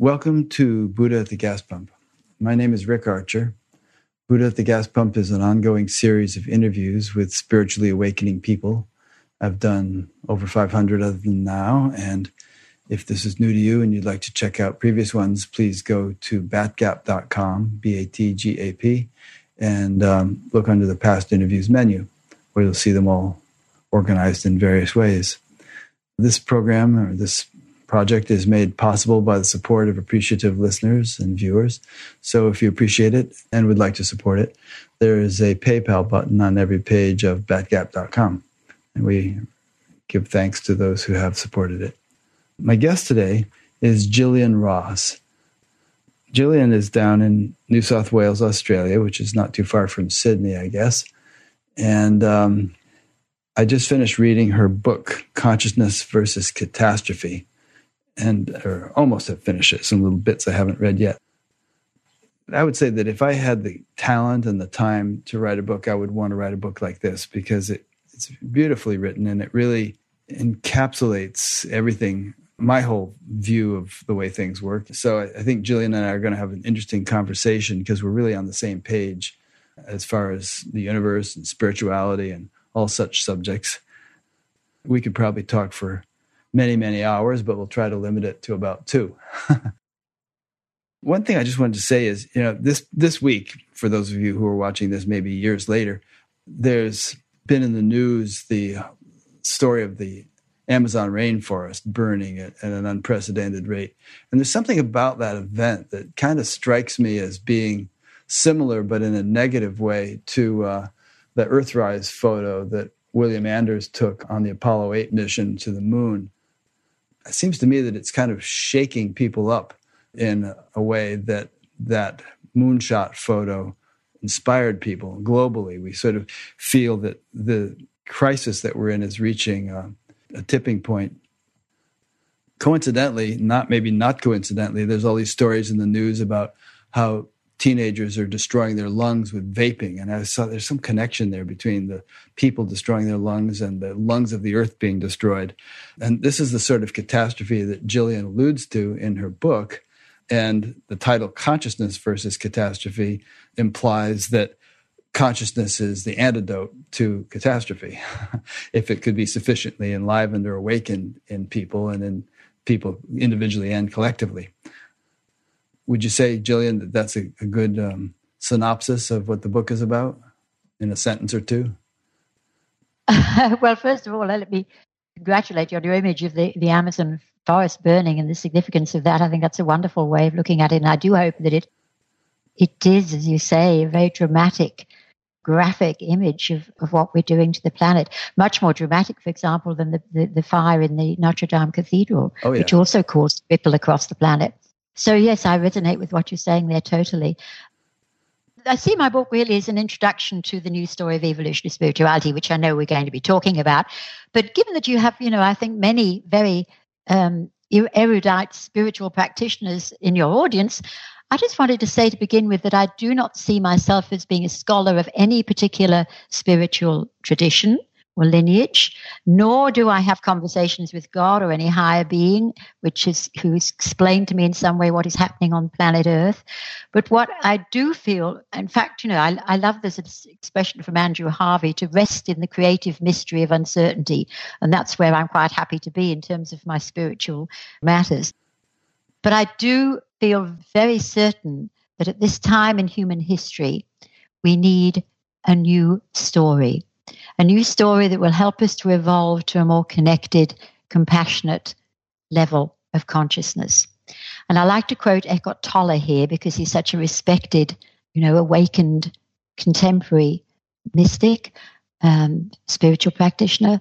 Welcome to Buddha at the Gas Pump. My name is Rick Archer. Buddha at the Gas Pump is an ongoing series of interviews with spiritually awakening people. I've done over 500 of them now. And if this is new to you and you'd like to check out previous ones, please go to batgap.com, B A T G A P, and um, look under the past interviews menu, where you'll see them all organized in various ways. This program or this project is made possible by the support of appreciative listeners and viewers. So if you appreciate it and would like to support it, there is a PayPal button on every page of batgap.com. And we give thanks to those who have supported it. My guest today is Gillian Ross. Gillian is down in New South Wales, Australia, which is not too far from Sydney, I guess. And um, I just finished reading her book, Consciousness versus Catastrophe and or almost have finished it. Some little bits I haven't read yet. I would say that if I had the talent and the time to write a book, I would want to write a book like this because it, it's beautifully written and it really encapsulates everything, my whole view of the way things work. So I, I think Gillian and I are going to have an interesting conversation because we're really on the same page as far as the universe and spirituality and all such subjects. We could probably talk for many, many hours, but we'll try to limit it to about two. One thing I just wanted to say is, you know, this this week, for those of you who are watching this maybe years later, there's been in the news the story of the Amazon rainforest burning at, at an unprecedented rate. And there's something about that event that kind of strikes me as being similar, but in a negative way, to uh, the Earthrise photo that William Anders took on the Apollo 8 mission to the moon it seems to me that it's kind of shaking people up in a way that that moonshot photo inspired people globally. We sort of feel that the crisis that we're in is reaching a, a tipping point. Coincidentally, not maybe not coincidentally, there's all these stories in the news about how teenagers are destroying their lungs with vaping. And I saw there's some connection there between the people destroying their lungs and the lungs of the earth being destroyed. And this is the sort of catastrophe that Gillian alludes to in her book. And the title Consciousness versus Catastrophe implies that consciousness is the antidote to catastrophe if it could be sufficiently enlivened or awakened in people and in people individually and collectively would you say, Gillian, that that's a, a good um, synopsis of what the book is about in a sentence or two? well, first of all, let me congratulate you on your image of the, the Amazon forest burning and the significance of that. I think that's a wonderful way of looking at it. And I do hope that it it is, as you say, a very dramatic, graphic image of, of what we're doing to the planet. Much more dramatic, for example, than the, the, the fire in the Notre Dame Cathedral, oh, yeah. which also caused ripple across the planet. So, yes, I resonate with what you're saying there totally. I see my book really as an introduction to the new story of evolutionary spirituality, which I know we're going to be talking about. But given that you have, you know, I think many very um, erudite spiritual practitioners in your audience, I just wanted to say to begin with that I do not see myself as being a scholar of any particular spiritual tradition or lineage, nor do I have conversations with God or any higher being, which is who has explained to me in some way what is happening on planet Earth. But what I do feel, in fact, you know, I, I love this expression from Andrew Harvey to rest in the creative mystery of uncertainty. And that's where I'm quite happy to be in terms of my spiritual matters. But I do feel very certain that at this time in human history, we need a new story a new story that will help us to evolve to a more connected, compassionate level of consciousness. And I like to quote Eckhart Tolle here because he's such a respected, you know, awakened contemporary mystic, um, spiritual practitioner,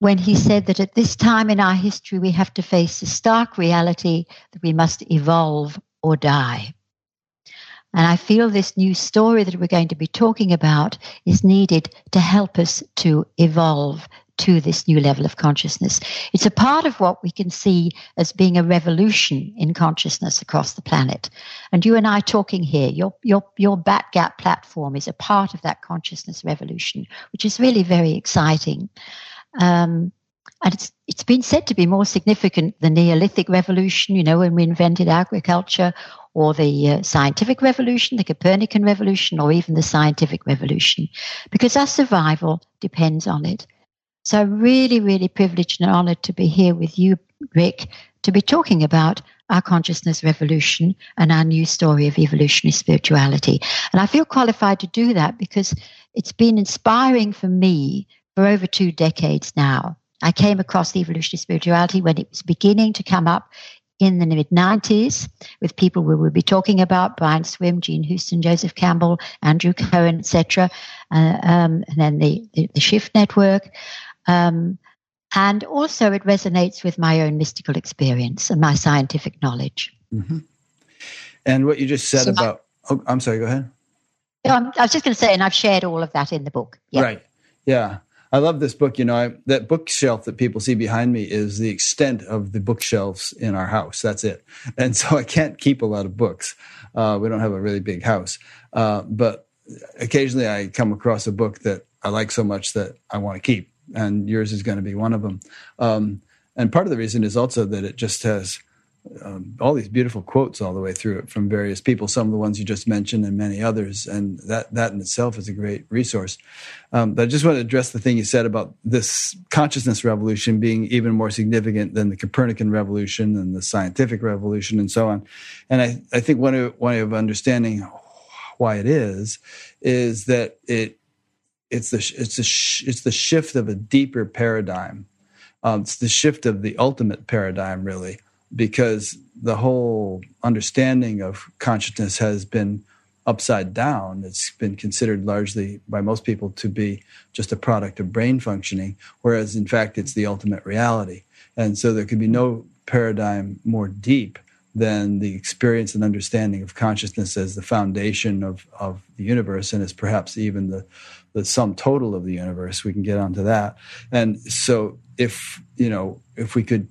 when he said that at this time in our history we have to face the stark reality that we must evolve or die. And I feel this new story that we're going to be talking about is needed to help us to evolve to this new level of consciousness. It's a part of what we can see as being a revolution in consciousness across the planet. And you and I talking here, your your your Batgap platform is a part of that consciousness revolution, which is really very exciting. Um, and it's it's been said to be more significant than the Neolithic revolution, you know, when we invented agriculture, or the uh, scientific revolution, the Copernican revolution, or even the scientific revolution, because our survival depends on it. So, really, really privileged and honored to be here with you, Rick, to be talking about our consciousness revolution and our new story of evolutionary spirituality. And I feel qualified to do that because it's been inspiring for me for over two decades now. I came across evolutionary spirituality when it was beginning to come up in the mid 90s with people we will be talking about Brian Swimme, Jean Houston, Joseph Campbell, Andrew Cohen, etc. Uh, um, and then the, the, the Shift Network. Um, and also, it resonates with my own mystical experience and my scientific knowledge. Mm-hmm. And what you just said so about, I, oh, I'm sorry, go ahead. Um, I was just going to say, and I've shared all of that in the book. Yep. Right. Yeah. I love this book. You know, I, that bookshelf that people see behind me is the extent of the bookshelves in our house. That's it. And so I can't keep a lot of books. Uh, we don't have a really big house. Uh, but occasionally I come across a book that I like so much that I want to keep and yours is going to be one of them. Um, and part of the reason is also that it just has um, all these beautiful quotes all the way through it from various people, some of the ones you just mentioned, and many others. And that that in itself is a great resource. Um, but I just want to address the thing you said about this consciousness revolution being even more significant than the Copernican revolution and the scientific revolution and so on. And I, I think one way of understanding why it is is that it it's the it's the it's the shift of a deeper paradigm. Um, it's the shift of the ultimate paradigm, really, because the whole understanding of consciousness has been upside down. It's been considered largely by most people to be just a product of brain functioning, whereas in fact it's the ultimate reality. And so there could be no paradigm more deep than the experience and understanding of consciousness as the foundation of, of the universe and as perhaps even the, the sum total of the universe. We can get onto that. And so if, you know, if we could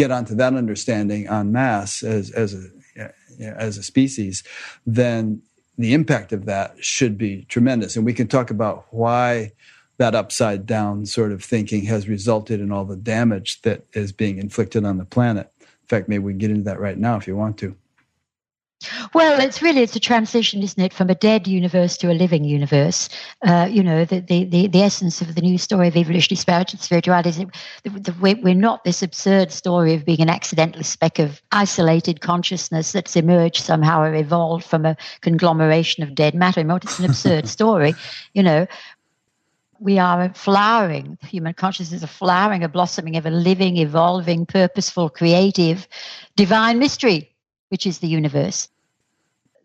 get onto that understanding en masse as, as a, as a species, then the impact of that should be tremendous. And we can talk about why that upside down sort of thinking has resulted in all the damage that is being inflicted on the planet. In fact, maybe we can get into that right now if you want to. Well, it's really it's a transition, isn't it, from a dead universe to a living universe. Uh, you know, the, the, the, the, essence of the new story of evolutionary spirituality is that we're not this absurd story of being an accidental speck of isolated consciousness that's emerged somehow or evolved from a conglomeration of dead matter. It's an absurd story, you know. We are flowering, human consciousness is a flowering, a blossoming of a living, evolving, purposeful, creative, divine mystery which is the universe.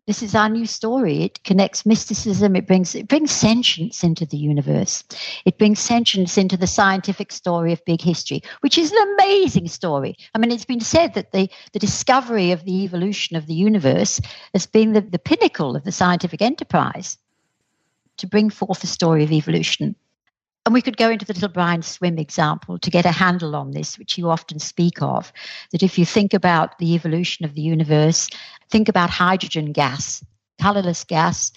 This is our new story. It connects mysticism. It brings it brings sentience into the universe. It brings sentience into the scientific story of big history, which is an amazing story. I mean, it's been said that the, the discovery of the evolution of the universe has been the, the pinnacle of the scientific enterprise to bring forth the story of evolution. And we could go into the little Brian Swimme example to get a handle on this, which you often speak of. That if you think about the evolution of the universe, think about hydrogen gas, colorless gas,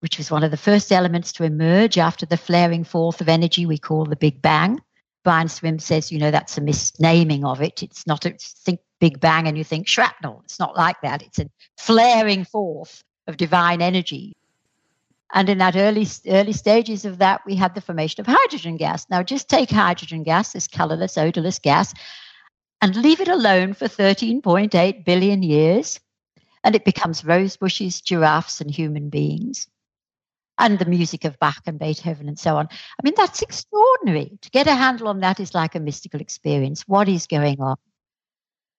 which was one of the first elements to emerge after the flaring forth of energy we call the Big Bang. Brian Swimme says, you know, that's a misnaming of it. It's not a think Big Bang and you think shrapnel. It's not like that. It's a flaring forth of divine energy and in that early early stages of that, we had the formation of hydrogen gas. Now, just take hydrogen gas, this colorless, odorless gas, and leave it alone for 13.8 billion years, and it becomes rose bushes, giraffes, and human beings. And the music of Bach and Beethoven and so on. I mean, that's extraordinary. To get a handle on that is like a mystical experience. What is going on?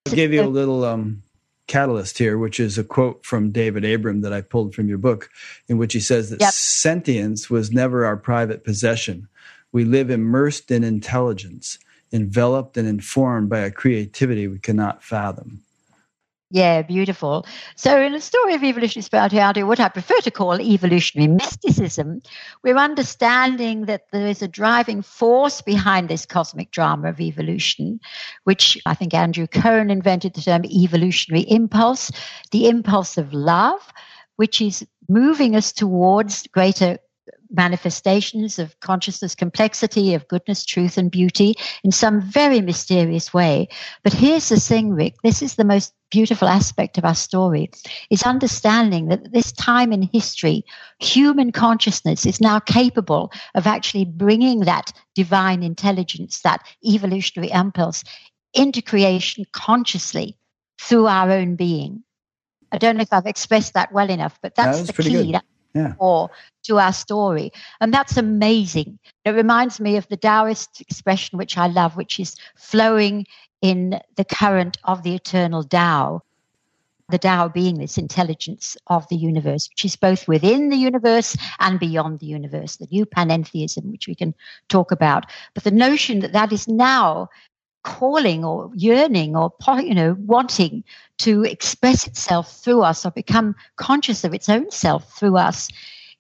I'll give you a little um, catalyst here, which is a quote from David Abram that I pulled from your book, in which he says that yep. sentience was never our private possession. We live immersed in intelligence, enveloped and informed by a creativity we cannot fathom. Yeah, beautiful. So, in the story of evolutionary spirituality, what I prefer to call evolutionary mysticism, we're understanding that there is a driving force behind this cosmic drama of evolution, which I think Andrew Cohen invented the term evolutionary impulse, the impulse of love, which is moving us towards greater manifestations of consciousness complexity, of goodness, truth, and beauty in some very mysterious way. But here's the thing, Rick. This is the most beautiful aspect of our story is understanding that this time in history human consciousness is now capable of actually bringing that divine intelligence that evolutionary impulse into creation consciously through our own being. I don't know if i've expressed that well enough but that's, that's the key yeah. or to our story. And that's amazing. It reminds me of the Taoist expression, which I love, which is flowing in the current of the eternal Tao. The Tao being this intelligence of the universe, which is both within the universe and beyond the universe, the new panentheism, which we can talk about. But the notion that that is now calling or yearning or you know wanting to express itself through us or become conscious of its own self through us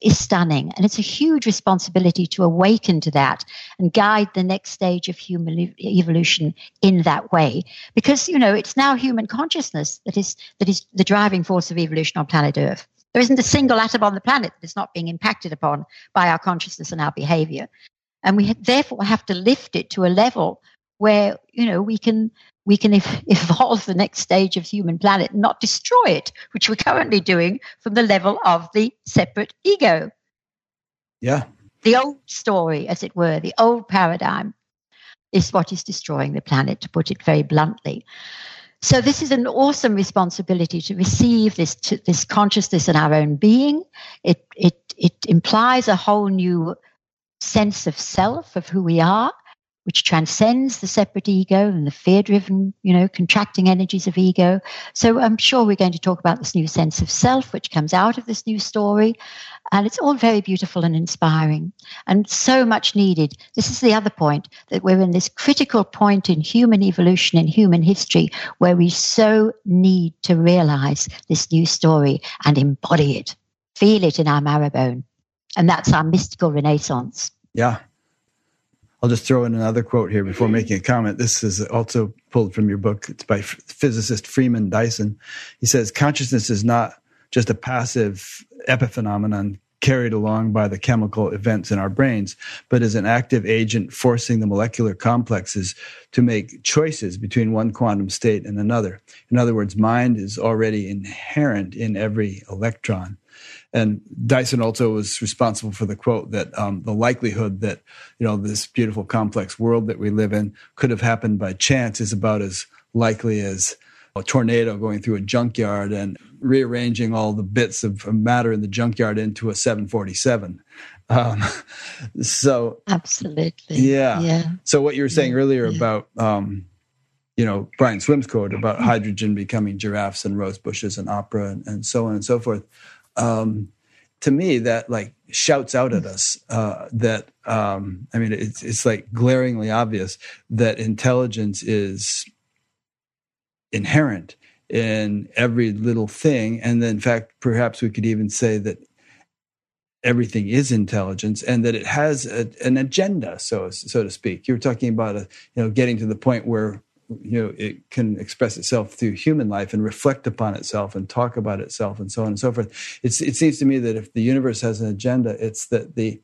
is stunning. And it's a huge responsibility to awaken to that and guide the next stage of human evolution in that way. Because you know it's now human consciousness that is that is the driving force of evolution on planet earth. There isn't a single atom on the planet that is not being impacted upon by our consciousness and our behavior. And we therefore have to lift it to a level where you know we can we can evolve the next stage of human planet not destroy it which we're currently doing from the level of the separate ego. Yeah. The old story as it were the old paradigm is what is destroying the planet to put it very bluntly. So this is an awesome responsibility to receive this to, this consciousness in our own being. It it it implies a whole new sense of self of who we are which transcends the separate ego and the fear driven, you know, contracting energies of ego. So I'm sure we're going to talk about this new sense of self, which comes out of this new story. And it's all very beautiful and inspiring and so much needed. This is the other point that we're in this critical point in human evolution, in human history, where we so need to realize this new story and embody it, feel it in our marrow bone. And that's our mystical renaissance. Yeah, I'll just throw in another quote here before mm-hmm. making a comment. This is also pulled from your book. It's by physicist Freeman Dyson. He says consciousness is not just a passive epiphenomenon carried along by the chemical events in our brains, but is an active agent forcing the molecular complexes to make choices between one quantum state and another. In other words, mind is already inherent in every electron. And Dyson also was responsible for the quote that um, the likelihood that you know this beautiful complex world that we live in could have happened by chance is about as likely as a tornado going through a junkyard and rearranging all the bits of matter in the junkyard into a 747. Um, so absolutely, yeah, yeah. So what you were saying yeah, earlier yeah. about um, you know Brian Swimme's quote about hydrogen becoming giraffes and rose bushes and opera and, and so on and so forth um, to me that like shouts out at us uh, that um, I mean it's it's like glaringly obvious that intelligence is inherent in every little thing, and then in fact perhaps we could even say that everything is intelligence and that it has a, an agenda so so to speak. You were talking about a, you know getting to the point where you know it can express itself through human life and reflect upon itself and talk about itself and so on and so forth. It's, it seems to me that if the universe has an agenda it's that the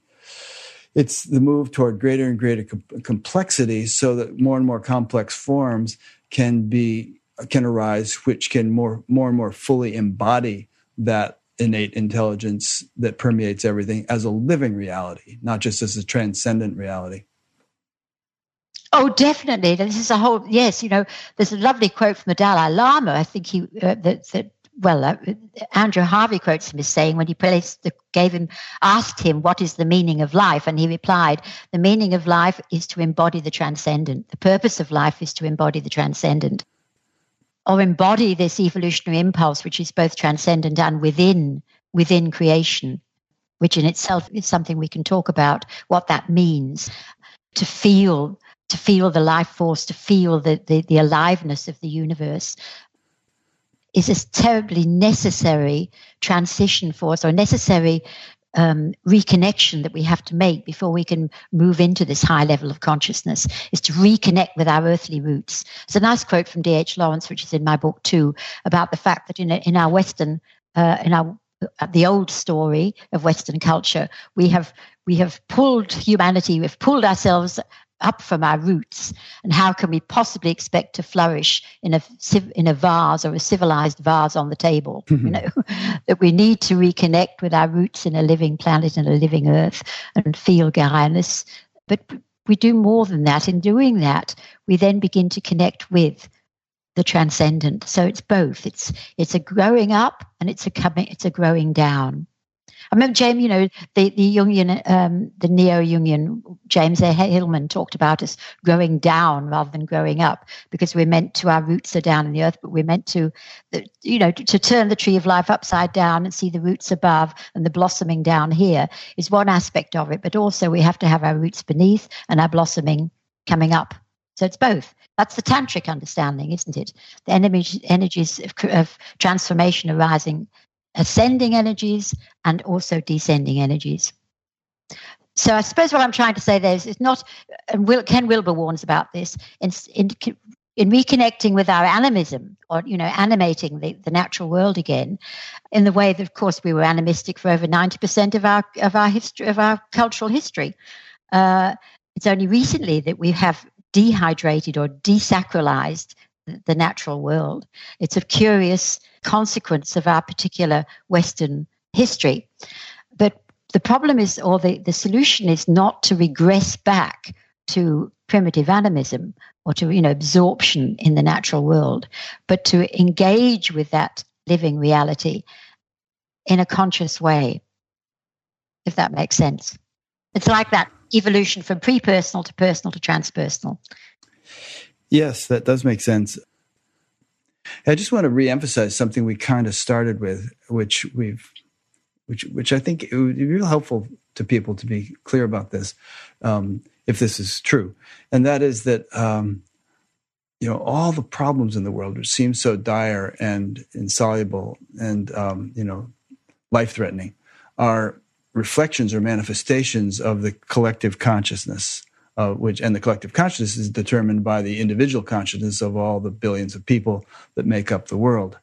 it's the move toward greater and greater com- complexity so that more and more complex forms can be can arise which can more more and more fully embody that innate intelligence that permeates everything as a living reality not just as a transcendent reality Oh, definitely. This is a whole, yes, you know, there's a lovely quote from the Dalai Lama. I think he, uh, that, that, well, uh, Andrew Harvey quotes him as saying when he placed the, gave him, asked him, what is the meaning of life? And he replied, the meaning of life is to embody the transcendent. The purpose of life is to embody the transcendent or embody this evolutionary impulse, which is both transcendent and within, within creation, which in itself is something we can talk about, what that means to feel to feel the life force, to feel the, the, the aliveness of the universe is a terribly necessary transition for us or necessary um, reconnection that we have to make before we can move into this high level of consciousness is to reconnect with our earthly roots. It's a nice quote from D.H. Lawrence, which is in my book too, about the fact that in, in our Western, uh, in our the old story of Western culture. We have we have pulled humanity, we've pulled ourselves up from our roots, and how can we possibly expect to flourish in a in a vase or a civilized vase on the table? you mm-hmm. know that we need to reconnect with our roots in a living planet and a living earth, and feel Gaia-ness. But we do more than that. In doing that, we then begin to connect with the transcendent. So it's both. It's it's a growing up and it's a coming. It's a growing down. I remember James, you know, the the Jungian, um, the neo Jungian James A. Hillman talked about us growing down rather than growing up because we're meant to our roots are down in the earth, but we're meant to, you know, to, to turn the tree of life upside down and see the roots above and the blossoming down here is one aspect of it, but also we have to have our roots beneath and our blossoming coming up. So it's both. That's the tantric understanding, isn't it? The energies of, of transformation arising ascending energies and also descending energies. So I suppose what I'm trying to say there is it's not, and Will, Ken Wilber warns about this, in, in, in reconnecting with our animism or, you know, animating the, the natural world again in the way that, of course, we were animistic for over 90% of our, of our history, of our cultural history. Uh, it's only recently that we have dehydrated or desacralized the natural world. It's a curious consequence of our particular Western history. But the problem is, or the, the solution is not to regress back to primitive animism or to you know absorption in the natural world, but to engage with that living reality in a conscious way, if that makes sense. It's like that evolution from pre-personal to personal to transpersonal. Yes, that does make sense. I just want to reemphasize something we kind of started with, which we've, which which I think it would be real helpful to people to be clear about this, um, if this is true, and that is that um, you know all the problems in the world, which seem so dire and insoluble and um, you know life threatening, are reflections or manifestations of the collective consciousness uh, which and the collective consciousness is determined by the individual consciousness of all the billions of people that make up the world.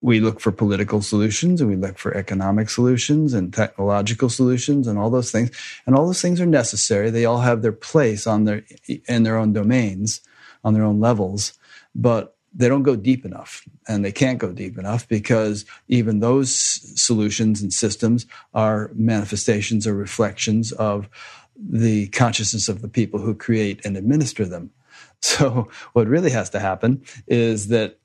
We look for political solutions and we look for economic solutions and technological solutions and all those things. And all those things are necessary. They all have their place on their in their own domains, on their own levels. But they don't go deep enough and they can't go deep enough because even those solutions and systems are manifestations or reflections of the consciousness of the people who create and administer them. So, what really has to happen is that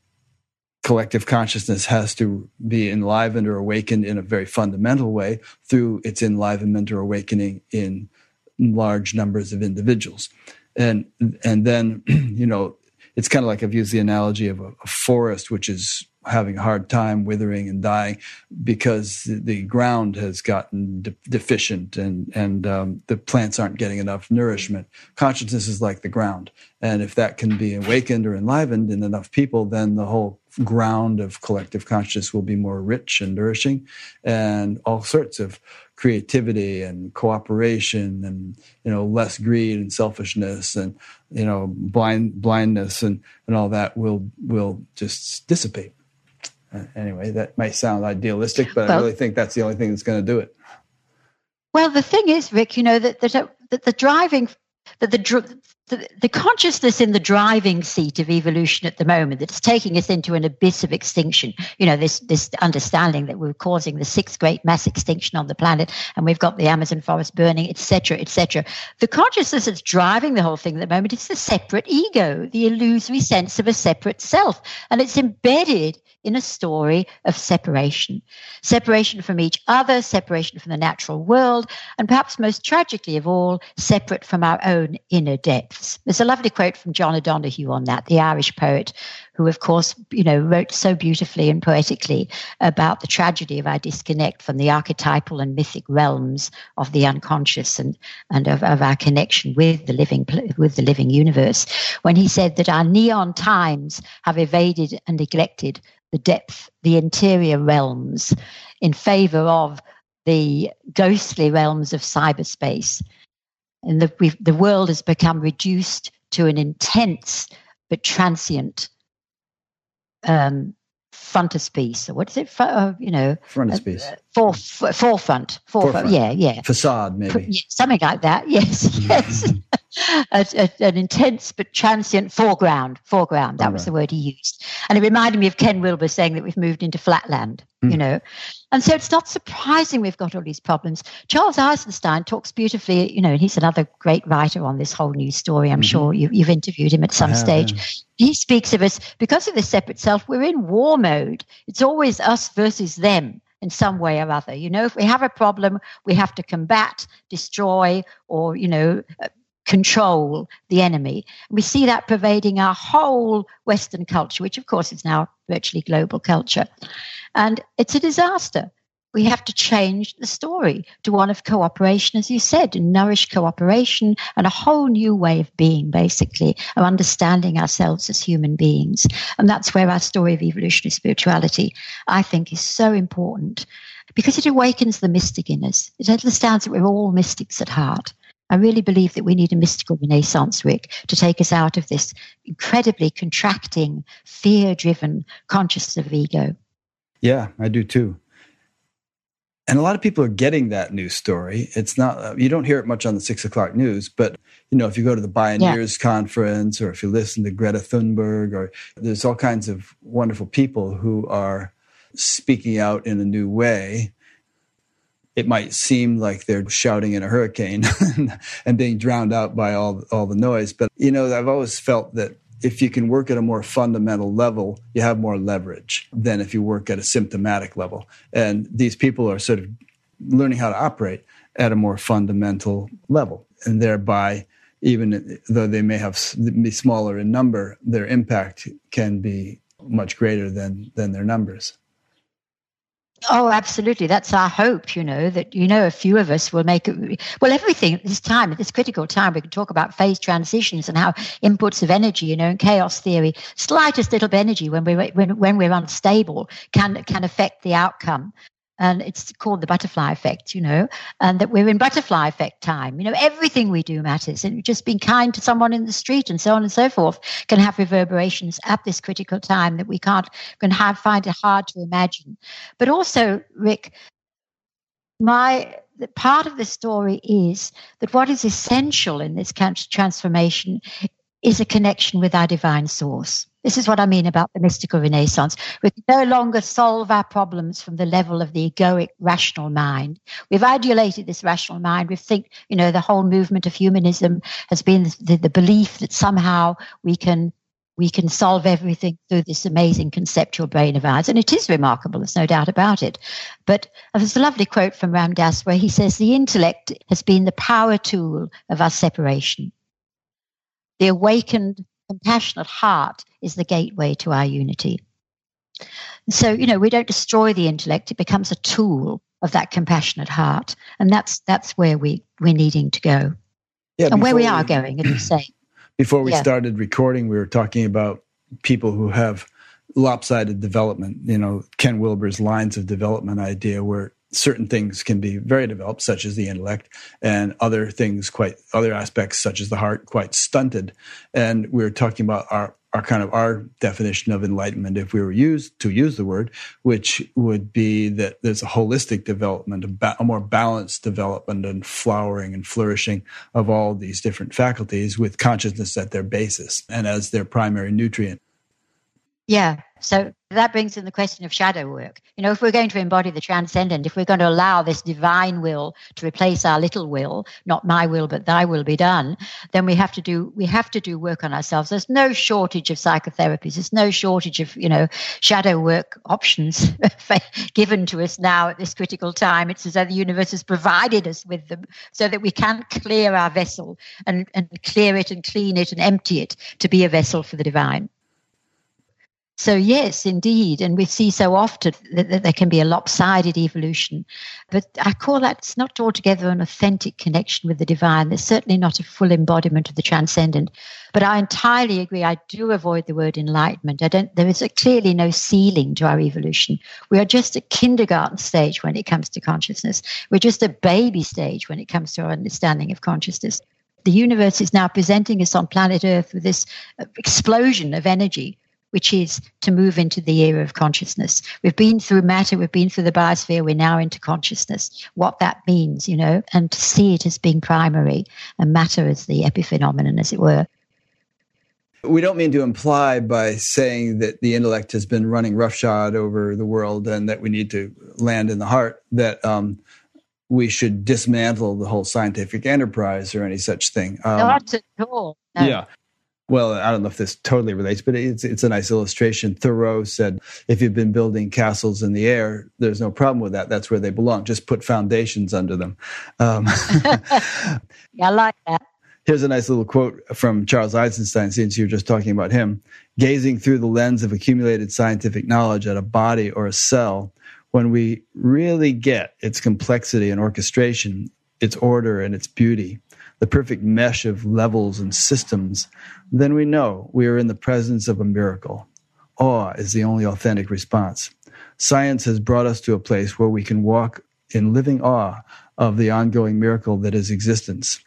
collective consciousness has to be enlivened or awakened in a very fundamental way through its enlivenment or awakening in large numbers of individuals. And, and then, you know, it's kind of like I've used the analogy of a, a forest, which is having a hard time withering and dying because the ground has gotten de- deficient and and um, the plants aren't getting enough nourishment. Consciousness is like the ground, and if that can be awakened or enlivened in enough people, then the whole ground of collective consciousness will be more rich and nourishing, and all sorts of creativity and cooperation and you know less greed and selfishness and you know blind blindness and and all that will will just dissipate Uh, anyway, that might sound idealistic, but well, I really think that's the only thing that's going to do it. Well, the thing is, Rick, you know that that, that the driving that the, the the consciousness in the driving seat of evolution at the moment that's taking us into an abyss of extinction. You know, this this understanding that we're causing the sixth great mass extinction on the planet, and we've got the Amazon forest burning, etc., etc. The consciousness that's driving the whole thing at the moment is the separate ego, the illusory sense of a separate self, and it's embedded in a story of separation separation from each other, separation from the natural world, and perhaps most tragically of all, separate from our own inner depths. There's a lovely quote from John O'Donohue on that, the Irish poet, who, of course, you know, wrote so beautifully and poetically about the tragedy of our disconnect from the archetypal and mythic realms of the unconscious and, and of, of our connection with the living with the living universe. When he said that our neon times have evaded and neglected the depth, the interior realms, in favor of the ghostly realms of cyberspace. And the, the world has become reduced to an intense but transient um, frontispiece, or what is it? Uh, you know, frontispiece, uh, for, for, forefront, forefront, yeah, yeah, facade, maybe, yeah, something like that. Yes, yes. A, a, an intense but transient foreground. Foreground. That was the word he used, and it reminded me of Ken Wilber saying that we've moved into flatland. Mm. You know, and so it's not surprising we've got all these problems. Charles Eisenstein talks beautifully. You know, and he's another great writer on this whole new story. I'm mm-hmm. sure you, have interviewed him at some stage. He speaks of us because of the separate self. We're in war mode. It's always us versus them in some way or other. You know, if we have a problem, we have to combat, destroy, or you know control the enemy. We see that pervading our whole Western culture, which of course is now virtually global culture. And it's a disaster. We have to change the story to one of cooperation, as you said, and nourish cooperation and a whole new way of being, basically, of understanding ourselves as human beings. And that's where our story of evolutionary spirituality, I think, is so important because it awakens the mystic in us. It understands that we're all mystics at heart I really believe that we need a mystical renaissance, Rick, to take us out of this incredibly contracting, fear driven consciousness of ego. Yeah, I do too. And a lot of people are getting that news story. It's not, uh, you don't hear it much on the six o'clock news, but you know, if you go to the Bioneers yeah. conference or if you listen to Greta Thunberg, or there's all kinds of wonderful people who are speaking out in a new way it might seem like they're shouting in a hurricane and being drowned out by all all the noise. But you know, I've always felt that if you can work at a more fundamental level, you have more leverage than if you work at a symptomatic level. And these people are sort of learning how to operate at a more fundamental level, and thereby, even though they may have be smaller in number, their impact can be much greater than than their numbers. Oh, absolutely. That's our hope, you know, that, you know, a few of us will make it. Well, everything at this time, at this critical time, we can talk about phase transitions and how inputs of energy, you know, in chaos theory, slightest little bit of energy when we're, when, when we're unstable can, can affect the outcome and it's called the butterfly effect, you know, and that we're in butterfly effect time. You know, everything we do matters, and just being kind to someone in the street and so on and so forth can have reverberations at this critical time that we can't can have find it hard to imagine. But also, Rick, my part of the story is that what is essential in this transformation is a connection with our divine source. This is what I mean about the mystical renaissance. We can no longer solve our problems from the level of the egoic rational mind. We've ideated this rational mind. We think, you know, the whole movement of humanism has been the, the belief that somehow we can we can solve everything through this amazing conceptual brain of ours. And it is remarkable, there's no doubt about it. But there's a lovely quote from Ram Dass where he says, The intellect has been the power tool of our separation. The awakened compassionate heart is the gateway to our unity. So, you know, we don't destroy the intellect, it becomes a tool of that compassionate heart. And that's that's where we, we're needing to go. Yeah, and where we are going, as you say. Before we yeah. started recording, we were talking about people who have lopsided development, you know, Ken Wilber's lines of development idea where certain things can be very developed, such as the intellect, and other things quite other aspects, such as the heart, quite stunted. And we are talking about our our kind of our definition of enlightenment, if we were used to use the word, which would be that there's a holistic development, a, ba- a more balanced development and flowering and flourishing of all these different faculties with consciousness at their basis and as their primary nutrient. Yeah. So that brings in the question of shadow work. You know, if we're going to embody the transcendent, if we're going to allow this divine will to replace our little will, not my will but thy will be done, then we have to do we have to do work on ourselves. There's no shortage of psychotherapies. There's no shortage of, you know, shadow work options given to us now at this critical time. It's as though the universe has provided us with them so that we can clear our vessel and, and clear it and clean it and empty it to be a vessel for the divine. So, yes, indeed. And we see so often that, that, there can be a lopsided evolution. But I call that it's not altogether an authentic connection with the divine. It's certainly not a full embodiment of the transcendent. But I entirely agree. I do avoid the word enlightenment. I don't, there is clearly no ceiling to our evolution. We are just at kindergarten stage when it comes to consciousness. We're just a baby stage when it comes to our understanding of consciousness the universe is now presenting us on planet Earth with this uh, explosion of energy which is to move into the era of consciousness. We've been through matter, we've been through the biosphere, we're now into consciousness, what that means, you know, and to see it as being primary and matter as the epiphenomenon, as it were. We don't mean to imply by saying that the intellect has been running roughshod over the world and that we need to land in the heart that um, we should dismantle the whole scientific enterprise or any such thing. Um, Not at all. No. Yeah. Well, I don't know if this totally relates, but it's it's a nice illustration. Thoreau said, "If you've been building castles in the air, there's no problem with that. That's where they belong. Just put foundations under them." Um, yeah, I like that. Here's a nice little quote from Charles Eisenstein, since you were just talking about him. Gazing through the lens of accumulated scientific knowledge at a body or a cell, when we really get its complexity and orchestration, its order and its beauty, the perfect mesh of levels and systems, then we know we are in the presence of a miracle. Awe is the only authentic response. Science has brought us to a place where we can walk in living awe of the ongoing miracle that is existence.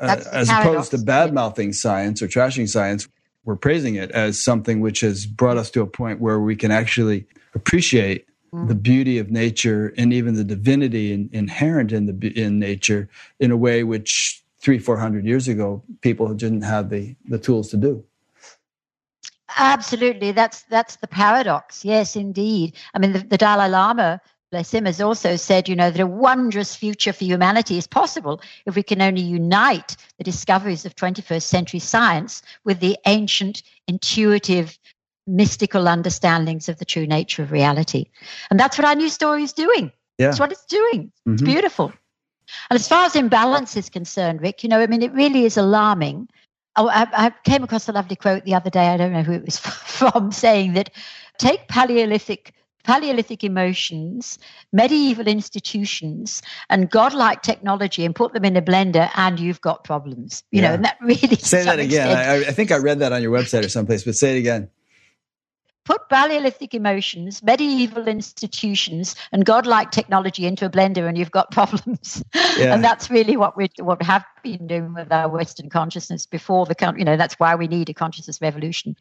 Uh, as opposed to bad mouthing science or trashing science, we're praising it as something which has brought us to a point where we can actually appreciate mm. the beauty of nature and even the divinity in, inherent in the in nature in a way which three four hundred years ago people didn't have the the tools to do. Absolutely, that's that's the paradox. Yes, indeed. I mean, the, the Dalai Lama bless him, has also said, you know, that a wondrous future for humanity is possible if we can only unite the discoveries of 21st century science with the ancient, intuitive, mystical understandings of the true nature of reality. And that's what our new story is doing. Yeah. That's what it's doing. Mm-hmm. It's beautiful. And as far as imbalance is concerned, Rick, you know, I mean, it really is alarming. Oh, I, I came across a lovely quote the other day. I don't know who it was from, saying that take Paleolithic Paleolithic emotions, medieval institutions, and godlike technology and put them in a blender, and you've got problems. You yeah. know, and that really say that again. I, I, think I read that on your website or someplace, but say it again. Put Paleolithic emotions, medieval institutions, and godlike technology into a blender, and you've got problems. Yeah. and that's really what we what we have been doing with our Western consciousness before the you know that's why we need a consciousness revolution.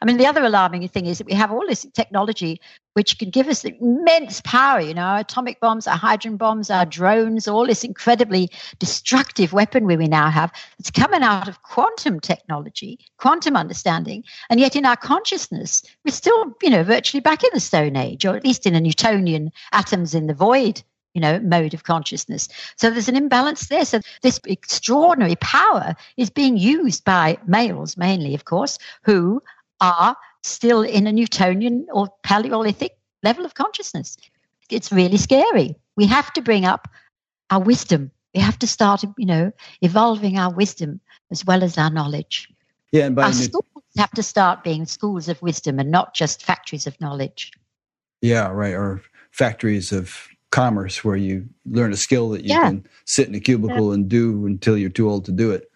I mean, the other alarming thing is that we have all this technology which can give us immense power, you know, our atomic bombs, our hydrogen bombs, our drones, all this incredibly destructive weaponry we now have. It's coming out of quantum technology, quantum understanding. And yet in our consciousness, we're still, you know, virtually back in the Stone Age, or at least in a Newtonian atoms in the void you know, mode of consciousness. So there's an imbalance there. So this extraordinary power is being used by males mainly, of course, who are still in a Newtonian or Paleolithic level of consciousness. It's really scary. We have to bring up our wisdom. We have to start, you know, evolving our wisdom as well as our knowledge. Yeah, and by our schools have to start being schools of wisdom and not just factories of knowledge. Yeah, right. Or factories of commerce where you learn a skill that you yeah. can sit in a cubicle yeah. and do until you're too old to do it.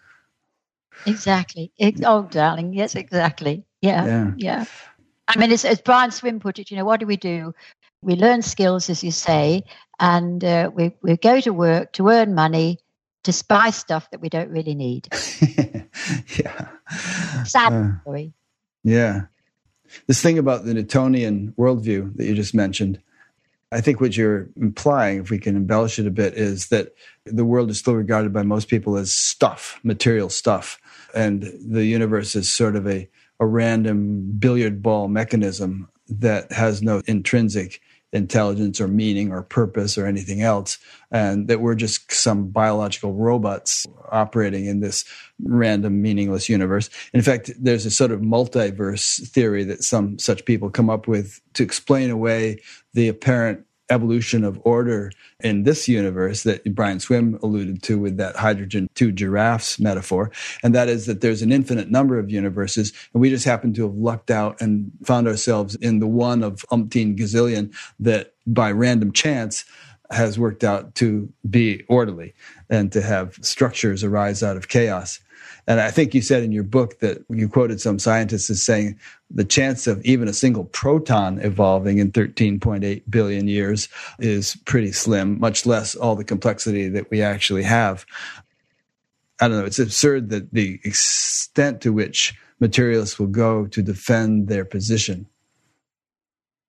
Exactly. oh, darling. Yes, exactly. Yeah. Yeah. yeah. I mean, as, as Brian Swimme put it, you know, what do we do? We learn skills, as you say, and uh, we, we go to work to earn money to buy stuff that we don't really need. yeah. Sad uh, story. Yeah. This thing about the Newtonian worldview that you just mentioned, I think what you're implying, if we can embellish it a bit, is that the world is still regarded by most people as stuff, material stuff. And the universe is sort of a a random billiard ball mechanism that has no intrinsic intelligence or meaning or purpose or anything else, and that we're just some biological robots operating in this random, meaningless universe. In fact, there's a sort of multiverse theory that some such people come up with to explain away the apparent evolution of order in this universe that Brian Swimme alluded to with that hydrogen two giraffes metaphor. And that is that there's an infinite number of universes, and we just happen to have lucked out and found ourselves in the one of umpteen gazillion that by random chance has worked out to be orderly and to have structures arise out of chaos. And I think you said in your book that you quoted some scientists as saying the chance of even a single proton evolving in 13.8 billion years is pretty slim, much less all the complexity that we actually have. I don't know. It's absurd that the extent to which materialists will go to defend their position?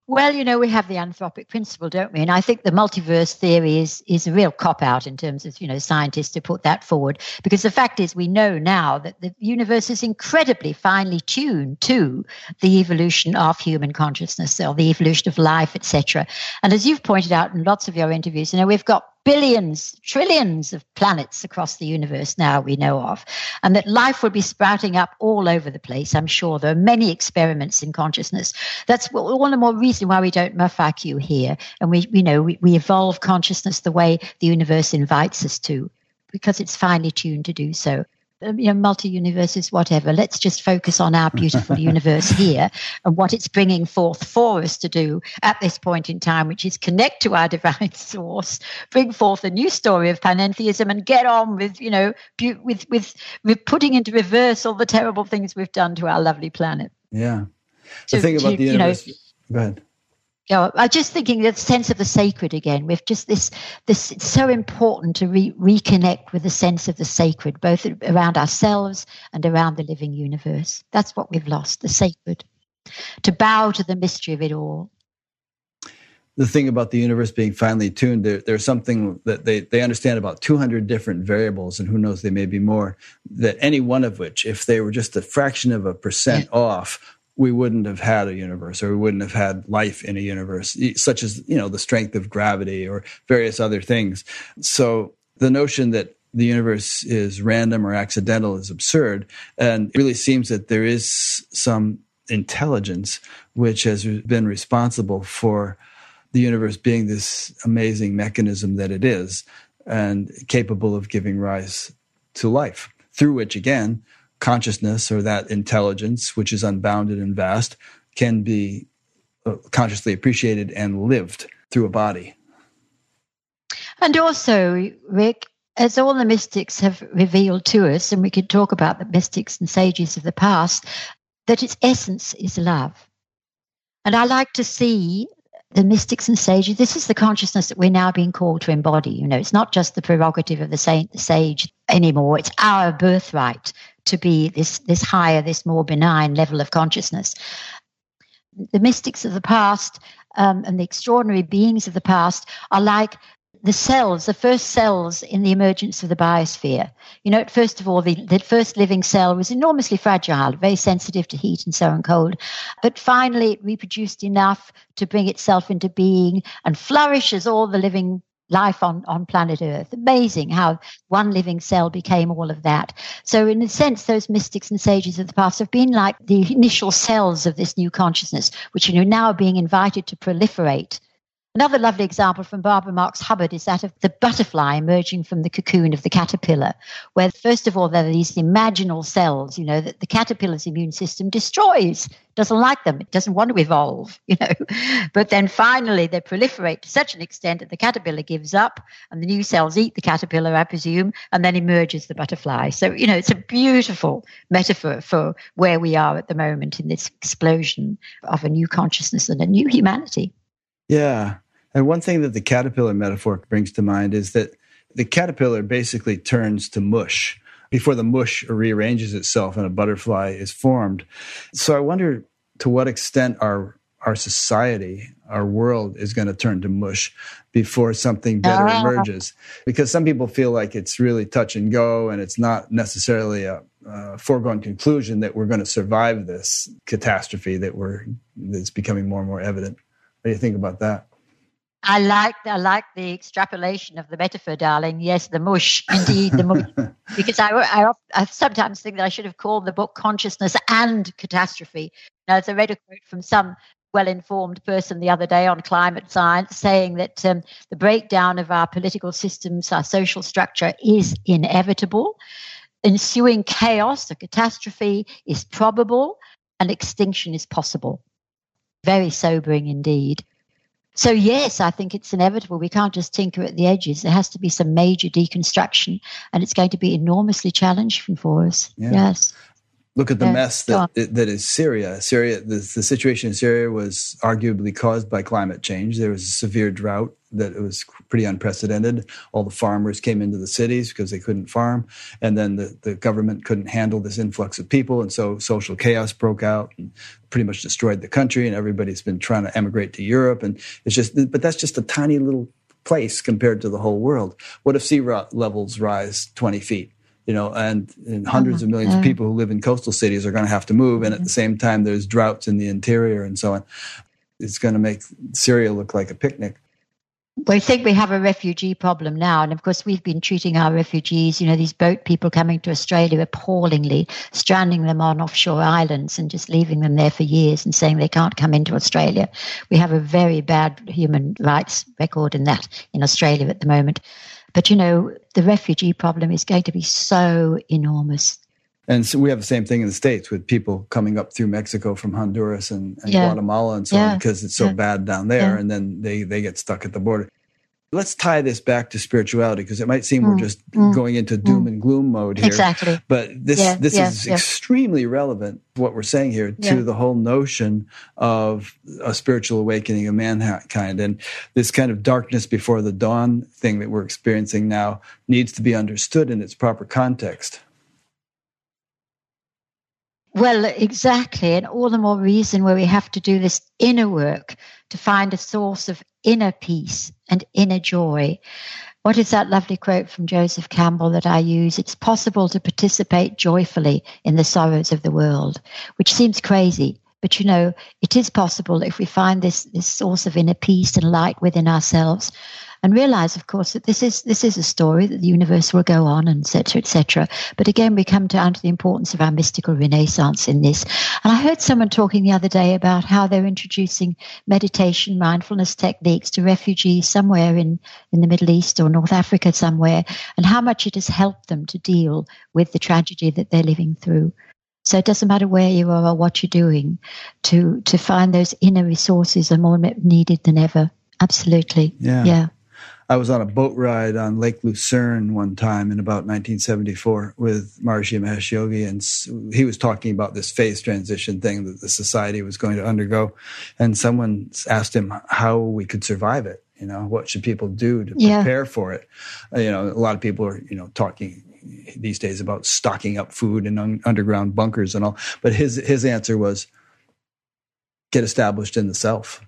Well, you know, we have the anthropic principle, don't we? And I think the multiverse theory is is a real cop out in terms of, you know, scientists to put that forward. Because the fact is we know now that the universe is incredibly finely tuned to the evolution of human consciousness or the evolution of life, etc. And as you've pointed out in lots of your interviews, you know, we've got billions, trillions of planets across the universe now we know of, and that life will be sprouting up all over the place. I'm sure there are many experiments in consciousness. That's all the more reason why we don't MUFIQ here, and we, you know, we, we evolve consciousness the way the universe invites us to, because it's finely tuned to do so. Um, you know, multi universes, whatever. Let's just focus on our beautiful universe here and what it's bringing forth for us to do at this point in time, which is connect to our divine source, bring forth a new story of panentheism, and get on with, you know, with with with putting into reverse all the terrible things we've done to our lovely planet. Yeah. The so, thing about to, the universe. You know, go ahead you know, I'm just thinking the sense of the sacred again. We've just this this it's so important to re- reconnect with the sense of the sacred, both around ourselves and around the living universe. That's what we've lost, the sacred. To bow to the mystery of it all. The thing about the universe being finely tuned, there, there's something that they, they understand about 200 different variables, and who knows, they may be more, that any one of which, if they were just a fraction of a percent yeah. off, we wouldn't have had a universe or we wouldn't have had life in a universe such as you know the strength of gravity or various other things. So the notion that the universe is random or accidental is absurd and it really seems that there is some intelligence which has been responsible for the universe being this amazing mechanism that it is and capable of giving rise to life through which again consciousness or that intelligence, which is unbounded and vast, can be uh, consciously appreciated and lived through a body. And also, Rick, as all the mystics have revealed to us, and we could talk about the mystics and sages of the past, that its essence is love. And I like to see the mystics and sages, this is the consciousness that we're now being called to embody. You know, it's not just the prerogative of the saint, the sage anymore. It's our birthright to be this this higher, this more benign level of consciousness. The mystics of the past um, and the extraordinary beings of the past are like the cells, the first cells in the emergence of the biosphere. You know, first of all, the, the, first living cell was enormously fragile, very sensitive to heat and so on cold. But finally, it reproduced enough to bring itself into being and flourish as all the living life on, on planet Earth. Amazing how one living cell became all of that. So, in a sense, those mystics and sages of the past have been like the initial cells of this new consciousness, which are now being invited to proliferate Another lovely example from Barbara Marx Hubbard is that of the butterfly emerging from the cocoon of the caterpillar, where first of all there are these imaginal cells, you know, that the caterpillar's immune system destroys, doesn't like them, it doesn't want to evolve, you know. But then finally they proliferate to such an extent that the caterpillar gives up and the new cells eat the caterpillar, I presume, and then emerges the butterfly. So, you know, it's a beautiful metaphor for where we are at the moment in this explosion of a new consciousness and a new humanity. Yeah. And one thing that the caterpillar metaphor brings to mind is that the caterpillar basically turns to mush before the mush rearranges itself and a butterfly is formed. So I wonder to what extent our our society, our world is going to turn to mush before something better uh, emerges. Because some people feel like it's really touch and go and it's not necessarily a, a foregone conclusion that we're going to survive this catastrophe that we're that's becoming more and more evident. What do you think about that? I like I like the extrapolation of the metaphor, darling. Yes, the mush, indeed, the mush. because I, I, I, sometimes think that I should have called the book "Consciousness and Catastrophe." Now, as I read a quote from some well-informed person the other day on climate science, saying that um, the breakdown of our political systems, our social structure, is inevitable. Ensuing chaos, a catastrophe, is probable, and extinction is possible. Very sobering indeed. So, yes, I think it's inevitable. We can't just tinker at the edges. There has to be some major deconstruction, and it's going to be enormously challenging for us. Yeah. Yes. Look at the yeah, mess that that is Syria. Syria, the, the situation in Syria was arguably caused by climate change. There was a severe drought that was pretty unprecedented. All the farmers came into the cities because they couldn't farm, and then the, the government couldn't handle this influx of people, and so social chaos broke out and pretty much destroyed the country. And everybody's been trying to emigrate to Europe, and it's just, but that's just a tiny little place compared to the whole world. What if sea levels rise 20 feet? You know, and, and hundreds of millions of mm-hmm. people who live in coastal cities are going to have to move. And at the mm-hmm. same time, there's droughts in the interior and so on. It's going to make Syria look like a picnic. We think we have a refugee problem now. And of course, we've been treating our refugees, you know, these boat people coming to Australia appallingly, stranding them on offshore islands and just leaving them there for years and saying they can't come into Australia. We have a very bad human rights record in that in Australia at the moment. But you know, the refugee problem is going to be so enormous. And so we have the same thing in the States with people coming up through Mexico from Honduras and, and yeah. Guatemala and so yeah. on because it's so yeah. bad down there. And then they, they get stuck at the border. Let's tie this back to spirituality because it might seem mm, we're just mm, going into doom mm, and gloom mode here. Exactly. But this yeah, this yeah, is yeah. extremely relevant what we're saying here to the whole notion of a spiritual awakening of mankind and this kind of darkness before the dawn thing that we're experiencing now needs to be understood in its proper context. Well, exactly. And all the more reason where we have to do this inner work to find a source of inner peace and inner joy. What is that lovely quote from Joseph Campbell that I use? It's possible to participate joyfully in the sorrows of the world, which seems crazy. But you know, it is possible if we find this, this source of inner peace and light within ourselves and realize, of course, that this is this is a story that the universe will go on, and etc. etc. But again, we come down to the importance of our mystical renaissance in this. And I heard someone talking the other day about how they're introducing meditation, mindfulness techniques to refugees somewhere in in the Middle East or North Africa somewhere, and how much it has helped them to deal with the tragedy that they're living through. So it doesn't matter where you are or what you're doing, to to find those inner resources are more needed than ever. Absolutely. Yeah. Yeah. I was on a boat ride on Lake Lucerne one time in about 1974 with Maharishi Mahesh Yogi, and he was talking about this phase transition thing that the society was going to undergo. And someone asked him how we could survive it. You know, what should people do to yeah. prepare for it? Uh, you know, a lot of people are, you know, talking these days about stocking up food and un- underground bunkers and all. But his his answer was get established in the self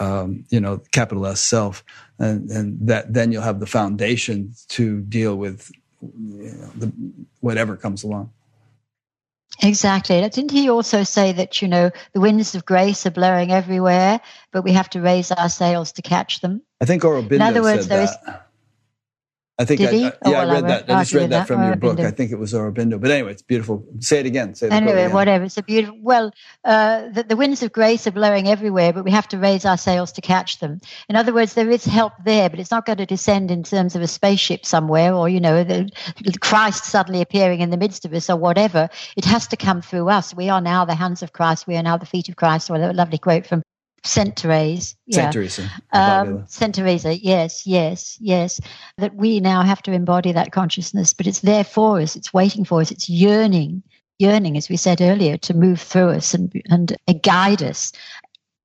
um, you know, capital S self, and, and that then you'll have the foundation to deal with you know, the, whatever comes along. Exactly. Didn't he also say that, you know, the winds of grace are blowing everywhere, but we have to raise our sails to catch them? I think Aurobindo In other words, there that. I think Did I, I oh, yeah, well, I read that. I just read that, from your book. I think it was Aurobindo. But anyway, it's beautiful. Say it again. Say anyway, whatever. It's a beautiful. Well, uh, the, the, winds of grace are blowing everywhere, but we have to raise our sails to catch them. In other words, there is help there, but it's not going to descend in terms of a spaceship somewhere, or you know, the, Christ suddenly appearing in the midst of us, or whatever. It has to come through us. We are now the hands of Christ. We are now the feet of Christ. Or a lovely quote from Saint Therese. Yeah. Saint Teresa. Um, Saint Teresa, yes, yes, yes. That we now have to embody that consciousness, but it's there for us. It's waiting for us. It's yearning, yearning, as we said earlier, to move through us and, and guide us.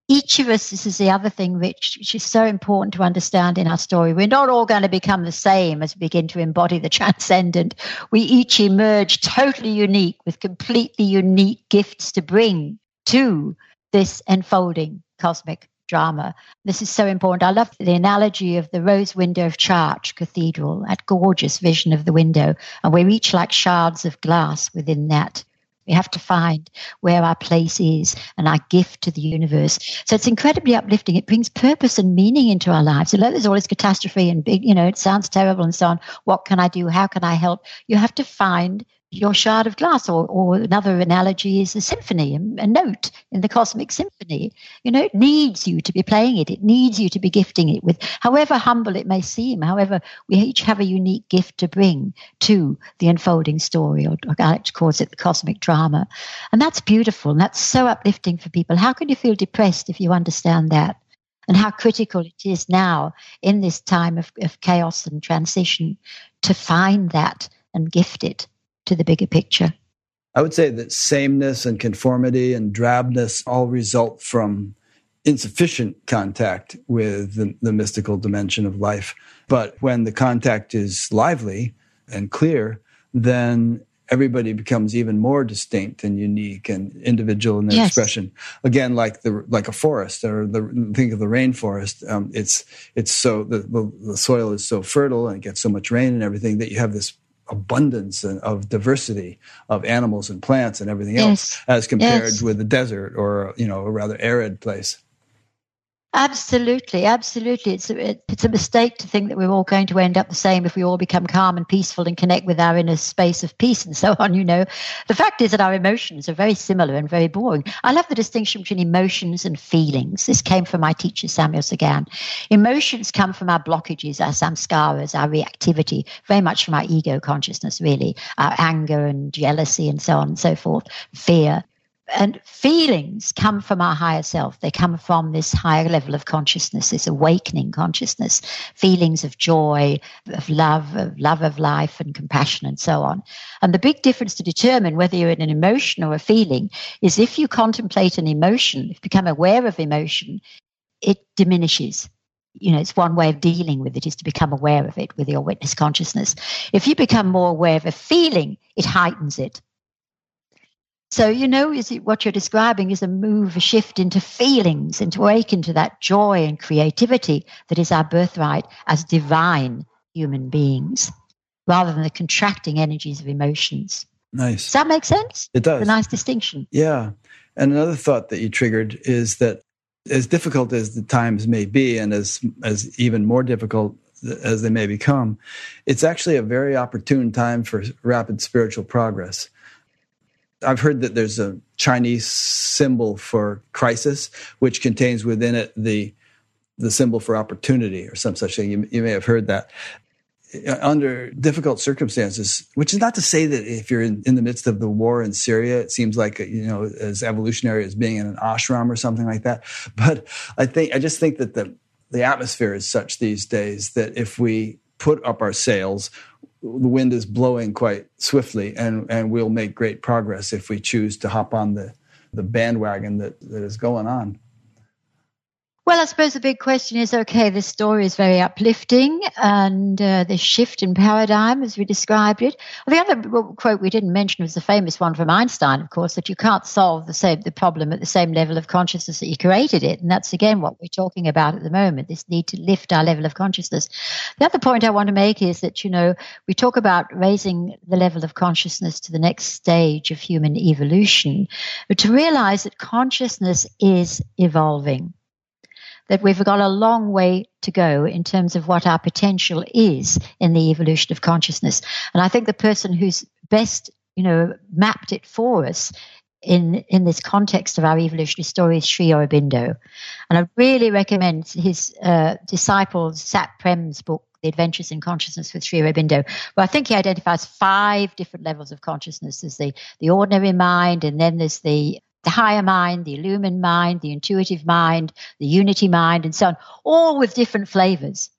Each of us, this is the other thing which, which is so important to understand in our story. We're not all going to become the same as we begin to embody the transcendent. We each emerge totally unique with completely unique gifts to bring to this enfolding cosmic drama. This is so important. I love the analogy of the rose window of Chartres Cathedral, that gorgeous vision of the window, and we're each like shards of glass within that. We have to find where our place is and our gift to the universe. So it's incredibly uplifting. It brings purpose and meaning into our lives. Although there's all this catastrophe and big, you know, it sounds terrible and so on. What can I do? How can I help? You have to find your shard of glass, or, or another analogy is a symphony, a note in the cosmic symphony. You know, it needs you to be playing it. It needs you to be gifting it with, however humble it may seem, however, we each have a unique gift to bring to the unfolding story, or, or Alex calls it the cosmic drama. And that's beautiful. And that's so uplifting for people. How can you feel depressed if you understand that? and how critical it is now in this time of, of, chaos and transition to find that and gift it to the bigger picture. I would say that sameness and conformity and drabness all result from insufficient contact with the, the mystical dimension of life. But when the contact is lively and clear, then everybody becomes even more distinct and unique and individual in their yes. expression. Again, like the like a forest or the think of the rainforest. Um, it's it's so the, the, the soil is so fertile and it gets so much rain and everything that you have this abundance of diversity of animals and plants and everything yes. else as compared yes. with a desert or you know a rather arid place. Absolutely, absolutely. It's a, it's a mistake to think that we're all going to end up the same if we all become calm and peaceful and connect with our inner space of peace and so on. You know, the fact is that our emotions are very similar and very boring. I love the distinction between emotions and feelings. This came from my teacher Samuel Sagan. Emotions come from our blockages, our samskaras, our reactivity, very much from our ego consciousness, really, our anger and jealousy and so on and so forth, fear and feelings come from our higher self. They come from this higher level of consciousness, this awakening consciousness, feelings of joy, of love, of love of life and compassion and so on. And the big difference to determine whether you're in an emotion or a feeling is if you contemplate an emotion, if you become aware of emotion, it diminishes. You know, it's one way of dealing with it is to become aware of it with your witness consciousness. If you become more aware of a feeling, it heightens it. So, you know, is it what you're describing is a move, a shift into feelings, into awaken to that joy and creativity that is our birthright as divine human beings, rather than the contracting energies of emotions. Nice. Does that make sense? It does. It's a nice distinction. Yeah. And another thought that you triggered is that as difficult as the times may be, and as as even more difficult as they may become, it's actually a very opportune time for rapid spiritual progress. I've heard that there's a Chinese symbol for crisis, which contains within it the the symbol for opportunity or some such thing. You, you may have heard that. Uh, under difficult circumstances, which is not to say that if you're in, in the midst of the war in Syria, it seems like you know as evolutionary as being in an ashram or something like that. But I think I just think that the the atmosphere is such these days that if we put up our sails, the wind is blowing quite swiftly, and, and we'll make great progress if we choose to hop on the, the bandwagon that, that is going on. Well, I suppose the big question is okay, this story is very uplifting and uh, the shift in paradigm as we described it. The other quote we didn't mention was the famous one from Einstein, of course, that you can't solve the same the problem at the same level of consciousness that you created it. And that's again what we're talking about at the moment, this need to lift our level of consciousness. The other point I want to make is that, you know, we talk about raising the level of consciousness to the next stage of human evolution, but to realize that consciousness is evolving that we've got a long way to go in terms of what our potential is in the evolution of consciousness. And I think the person who's best, you know, mapped it for us in in this context of our evolutionary story is Sri Aurobindo. And I really recommend his uh, disciple Sat Prem's book, The Adventures in Consciousness with Sri Aurobindo, where I think he identifies five different levels of consciousness. There's the, the ordinary mind, and then there's the the higher mind, the illumined mind, the intuitive mind, the unity mind, and so on, all with different flavors.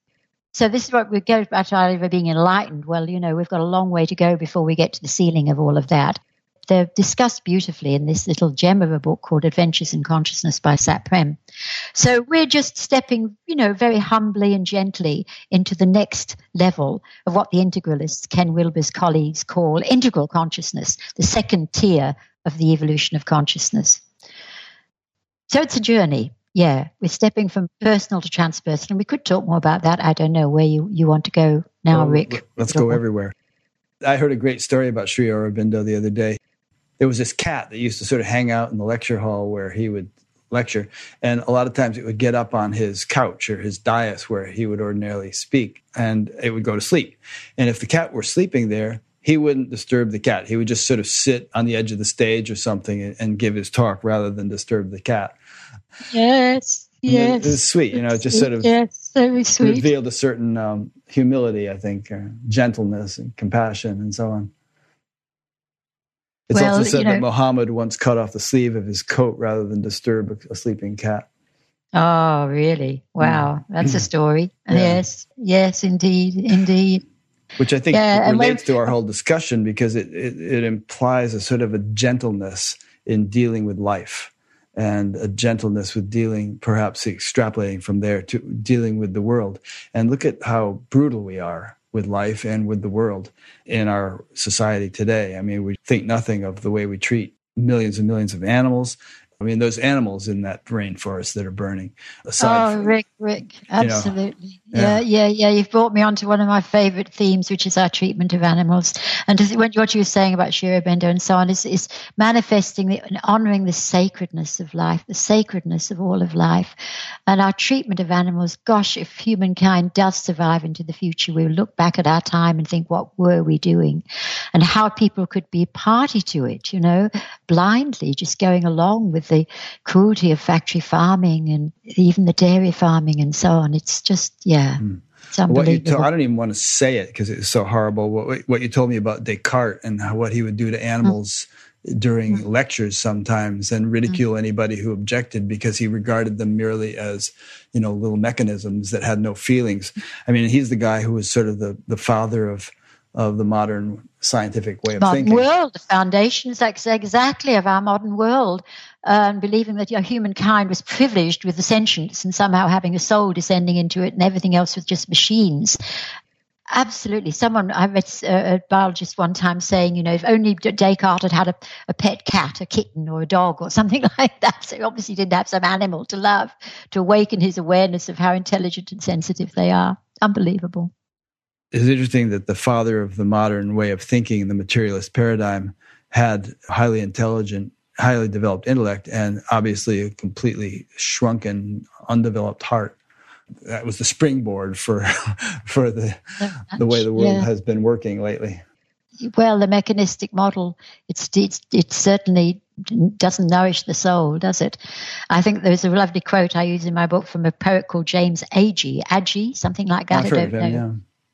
So this is what we go back to being enlightened. Well, you know, we've got a long way to go before we get to the ceiling of all of that. They're discussed beautifully in this little gem of a book called Adventures in Consciousness by Sat Prem. So we're just stepping, you know, very humbly and gently into the next level of what the integralists, Ken Wilber's colleagues, call integral consciousness, the second tier of the evolution of consciousness. So it's a journey. Yeah, we're stepping from personal to transpersonal. We could talk more about that. I don't know where you, you want to go now, well, Rick. Let's go everywhere. I heard a great story about Sri Aurobindo the other day. There was this cat that used to sort of hang out in the lecture hall where he would lecture. And a lot of times it would get up on his couch or his dais where he would ordinarily speak and it would go to sleep. And if the cat were sleeping there, he wouldn't disturb the cat. He would just sort of sit on the edge of the stage or something and, and give his talk rather than disturb the cat. Yes, yes. It was sweet, you know, it just sort of yes, very sweet. revealed a certain um, humility, I think, uh, gentleness and compassion and so on. It's well, also said you know, that Muhammad once cut off the sleeve of his coat rather than disturb a, a sleeping cat. Oh, really? Wow, mm. that's a story. Yeah. Yes, yes, indeed, indeed. Which I think yeah, relates to our whole discussion because it, it, it implies a sort of a gentleness in dealing with life and a gentleness with dealing, perhaps extrapolating from there to dealing with the world. And look at how brutal we are with life and with the world in our society today. I mean, we think nothing of the way we treat millions and millions of animals I mean, those animals in that rainforest that are burning. Aside oh, from, Rick, Rick, absolutely. You know, yeah, yeah, yeah, You've brought me on to one of my favorite themes, which is our treatment of animals. And what you were saying about Sri Aurobindo and so on is, is manifesting the, and honoring the sacredness of life, the sacredness of all of life. And our treatment of animals, gosh, if humankind does survive into the future, we'll look back at our time and think, what were we doing? And how people could be party to it, you know, blindly, just going along with the cruelty of factory farming and even the dairy farming and so on. It's just, yeah. Mm. What you I don't even want to say it because it's so horrible. What, what you told me about Descartes and how, what he would do to animals mm. during mm. lectures sometimes and ridicule mm. anybody who objected because he regarded them merely as, you know, little mechanisms that had no feelings. I mean, he's the guy who was sort of the, the father of of the modern scientific way of modern thinking. world, the foundations exactly of our modern world, and believing that you know, humankind was privileged with the sentience and somehow having a soul descending into it, and everything else was just machines. Absolutely. Someone, I read uh, a biologist one time saying, you know, if only Descartes had had a, a, pet cat, a kitten, or a dog, or something like that. So he obviously didn't have some animal to love to awaken his awareness of how intelligent and sensitive they are. Unbelievable it's interesting that the father of the modern way of thinking, the materialist paradigm, had highly intelligent, highly developed intellect, and obviously a completely shrunken, undeveloped heart. That was the springboard for for the the way the world yeah. has been working lately. Well, the mechanistic model, it's, it's it certainly doesn't nourish the soul, does it? I think there's a lovely quote I use in my book from a poet called James Agee, Agee, something like that. I've I don't know. Him, yeah.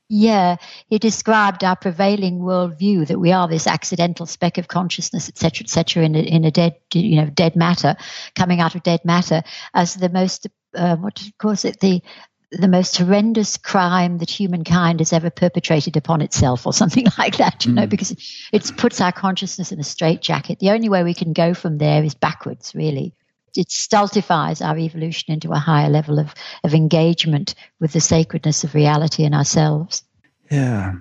Yeah, he described our prevailing worldview that we are this accidental speck of consciousness, etc., etc., in a, in a dead, you know, dead matter, coming out of dead matter, as the most, uh, what do you call it, the the most horrendous crime that humankind has ever perpetrated upon itself, or something like that, you mm. know, because it puts our consciousness in a straitjacket. The only way we can go from there is backwards, really it stultifies our evolution into a higher level of, of engagement with the sacredness of reality in ourselves. Yeah.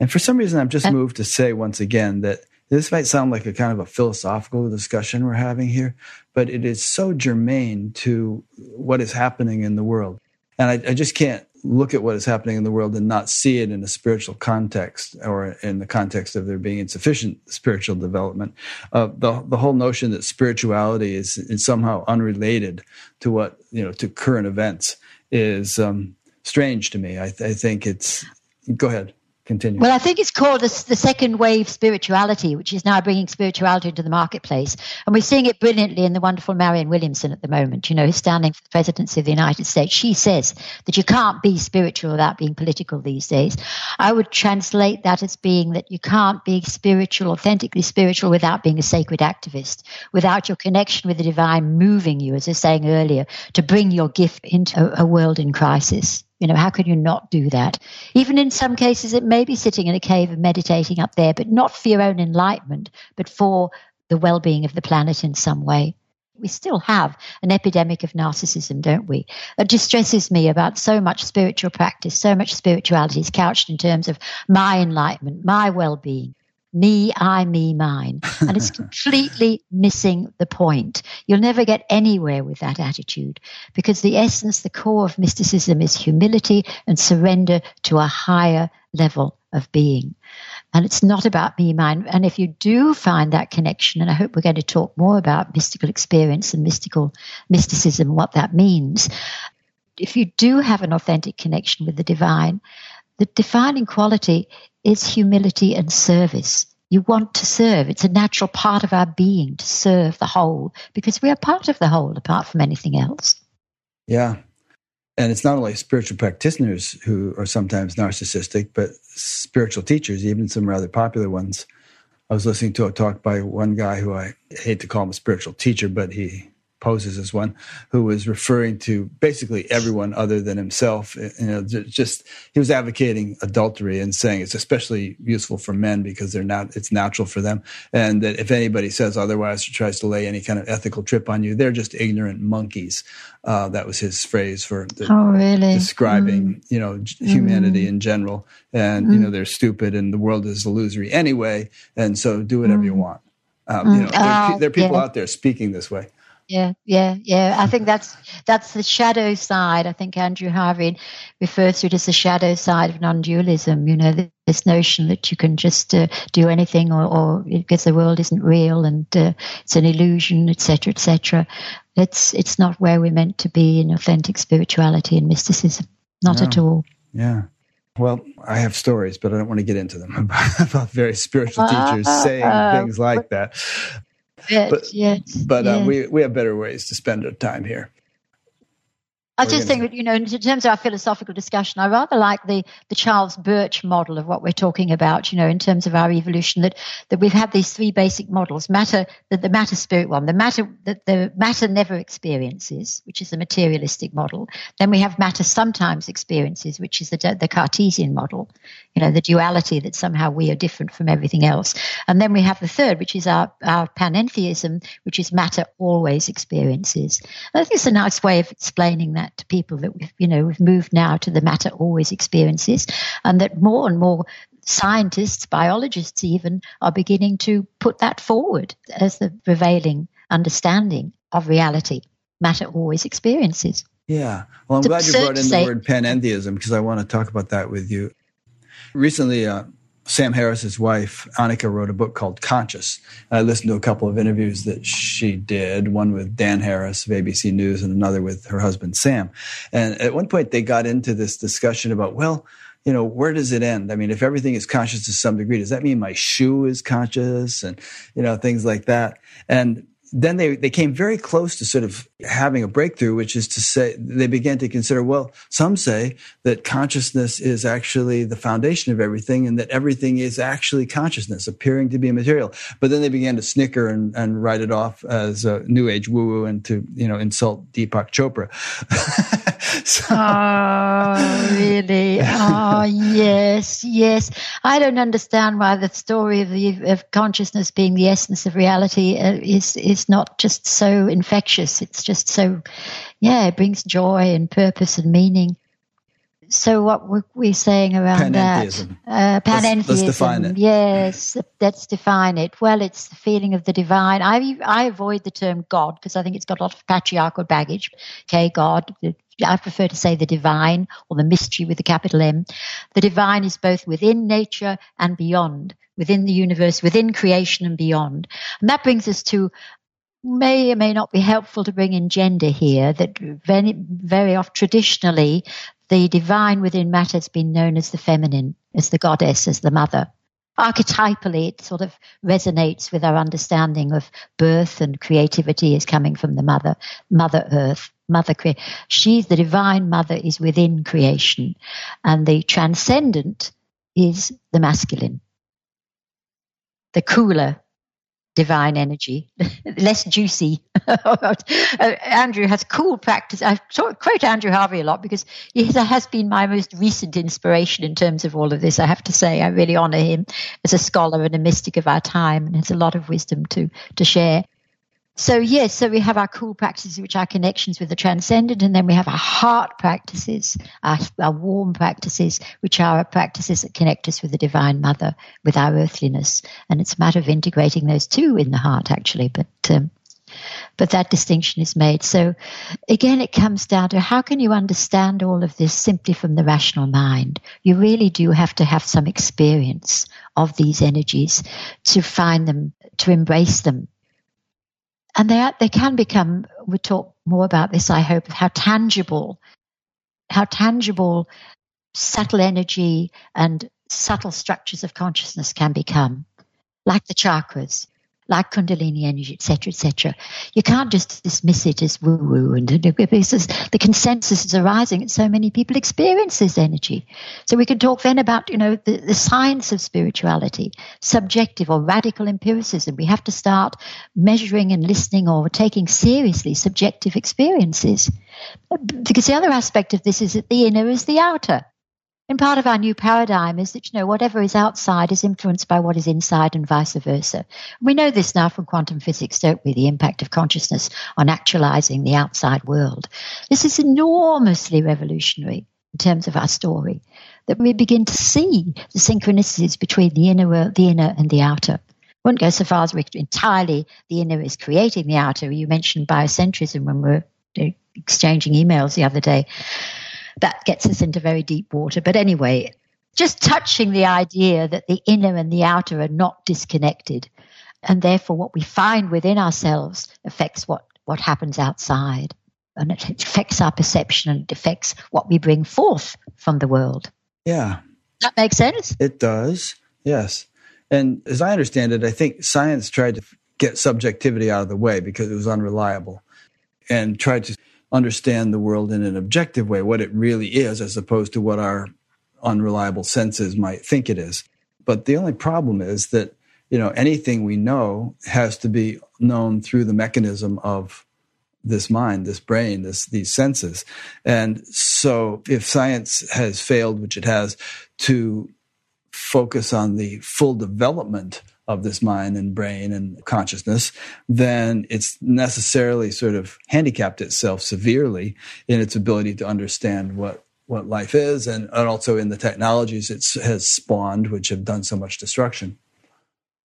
And for some reason, I'm just and, moved to say once again that this might sound like a kind of a philosophical discussion we're having here, but it is so germane to what is happening in the world. And I, I just can't look at what is happening in the world and not see it in a spiritual context or in the context of there being insufficient spiritual development. Uh, the the whole notion that spirituality is, is somehow unrelated to what you know to current events is um, strange to me. I, th- I think it's. Go ahead. Continue. Well, I think it's called the, the, second wave spirituality, which is now bringing spirituality into the marketplace. And we're seeing it brilliantly in the wonderful Marianne Williamson at the moment, you know, who's standing for the presidency of the United States. She says that you can't be spiritual without being political these days. I would translate that as being that you can't be spiritual, authentically spiritual, without being a sacred activist, without your connection with the divine moving you, as I was saying earlier, to bring your gift into a, a world in crisis. You know, how can you not do that? Even in some cases, it may be sitting in a cave and meditating up there, but not for your own enlightenment, but for the well being of the planet in some way. We still have an epidemic of narcissism, don't we? It distresses me about so much spiritual practice, so much spirituality is couched in terms of my enlightenment, my well being, me, I, me, mine. And it's completely missing the point. You'll never get anywhere with that attitude because the essence, the core of mysticism is humility and surrender to a higher level of being. And it's not about me, mine. And if you do find that connection, and I hope we're going to talk more about mystical experience and mystical mysticism, what that means. If you do have an authentic connection with the divine, the defining quality is humility and service. You want to serve. It's a natural part of our being to serve the whole because we are part of the whole apart from anything else. Yeah. And it's not only spiritual practitioners who are sometimes narcissistic, but spiritual teachers, even some rather popular ones. I was listening to a talk by one guy who I hate to call him a spiritual teacher, but he poses as one who was referring to basically everyone other than himself. You know, just he was advocating adultery and saying it's especially useful for men because they're not it's natural for them, and that if anybody says otherwise or tries to lay any kind of ethical trip on you, they're just ignorant monkeys. Uh, that was his phrase for the, oh, really? describing mm. you know humanity mm. in general, and mm. you know they're stupid and the world is illusory anyway, and so do whatever you mm. want. Um, you know, there, oh, there, are people yeah. out there speaking this way yeah, yeah, yeah. I think that's that's the shadow side. I think Andrew Harvey refers to it as the shadow side of non-dualism. You know, this notion that you can just uh, do anything, or, or, because the world isn't real and uh, it's an illusion, etc., etc. It's it's not where we're meant to be in authentic spirituality and mysticism. Not no. at all. Yeah. Well, I have stories, but I don't want to get into them about, about various spiritual teachers saying things like that but, yes, but uh, we we have better ways to spend our time here. I just think that, you know, in terms of our philosophical discussion, I rather like the, the Charles Birch model of what we're talking about, you know, in terms of our evolution, that, that we've had these three basic models. Matter, the, the matter spirit one, the matter that the matter never experiences, which is the materialistic model. Then we have matter sometimes experiences, which is the, the Cartesian model, you know, the duality that somehow we are different from everything else. And then we have the third, which is our, our panentheism, which is matter always experiences. I think it's a nice way of explaining that that to people that we've, you know, we've moved now to the matter always experiences, and that more and more scientists, biologists even, are beginning to put that forward as the prevailing understanding of reality. Matter always experiences. Yeah. Well, I'm glad you brought in the word panentheism because I want to talk about that with you. Recently, uh, Sam Harris's wife, Annaka, wrote a book called Conscious. I listened to a couple of interviews that she did, one with Dan Harris of ABC News and another with her husband, Sam. And at one point, they got into this discussion about, well, you know, where does it end? I mean, if everything is conscious to some degree, does that mean my shoe is conscious and, you know, things like that? And then they, they came very close to sort of having a breakthrough, which is to say, they began to consider, well, some say that consciousness is actually the foundation of everything and that everything is actually consciousness appearing to be material. But then they began to snicker and, and write it off as a new age woo woo and to, you know, insult Deepak Chopra. so. Oh, really? Oh, yes, yes. I don't understand why the story of the, of consciousness being the essence of reality uh, is, is is not just so infectious. It's just so, yeah, it brings joy and purpose and meaning. So what were we saying around that? Uh, panentheism. Let's, let's define it. Yes, let's define it. Well, it's the feeling of the divine. I I avoid the term God because I think it's got a lot of patriarchal baggage. Okay, God. I prefer to say the divine or the mystery with the capital M. The divine is both within nature and beyond, within the universe, within creation and beyond. And that brings us to may or may not be helpful to bring in gender here that very, very often traditionally the divine within matter has been known as the feminine, as the goddess, as the mother. Archetypally, it sort of resonates with our understanding of birth and creativity is coming from the mother, Mother Earth, Mother Cre- She's the divine mother is within creation, and the transcendent is the masculine, the cooler divine energy, less juicy. uh, Andrew has cool practice. I quote Andrew Harvey a lot because he has been my most recent inspiration in terms of all of this. I have to say, I really honor him as a scholar and a mystic of our time, and has a lot of wisdom to to share. So yes, so we have our cool practices, which are connections with the transcendent, and then we have our heart practices, our, our warm practices, which are practices that connect us with the Divine Mother, with our earthliness. And it's a matter of integrating those two in the heart, actually. But um, but that distinction is made. So again, it comes down to how can you understand all of this simply from the rational mind? You really do have to have some experience of these energies to find them, to embrace them and they are, they can become. We'll talk more about this. I hope of how tangible, how tangible, subtle energy and subtle structures of consciousness can become, like the chakras. Like Kundalini energy, etc., etc. You can't just dismiss it as woo woo, and because the consensus is arising, and so many people experience this energy. So we can talk then about you know the, the science of spirituality, subjective or radical empiricism. We have to start measuring and listening or taking seriously subjective experiences, because the other aspect of this is that the inner is the outer. And part of our new paradigm is that, you know, whatever is outside is influenced by what is inside and vice versa. We know this now from quantum physics, don't we? The impact of consciousness on actualizing the outside world. This is enormously revolutionary in terms of our story, that we begin to see the synchronicities between the inner world, the inner and the outer. I wouldn't go so far as we entirely the inner is creating the outer. You mentioned biocentrism when we were exchanging emails the other day that gets us into very deep water. But anyway, just touching the idea that the inner and the outer are not disconnected. And therefore, what we find within ourselves affects what, what happens outside. And it affects our perception and it affects what we bring forth from the world. Yeah. That makes sense? It does. Yes. And as I understand it, I think science tried to get subjectivity out of the way because it was unreliable and tried to understand the world in an objective way, what it really is, as opposed to what our unreliable senses might think it is. But the only problem is that you know anything we know has to be known through the mechanism of this mind, this brain, this these senses. And so if science has failed, which it has, to focus on the full development of this mind and brain and consciousness, then it's necessarily sort of handicapped itself severely in its ability to understand what what life is and, and also in the technologies it has spawned which have done so much destruction.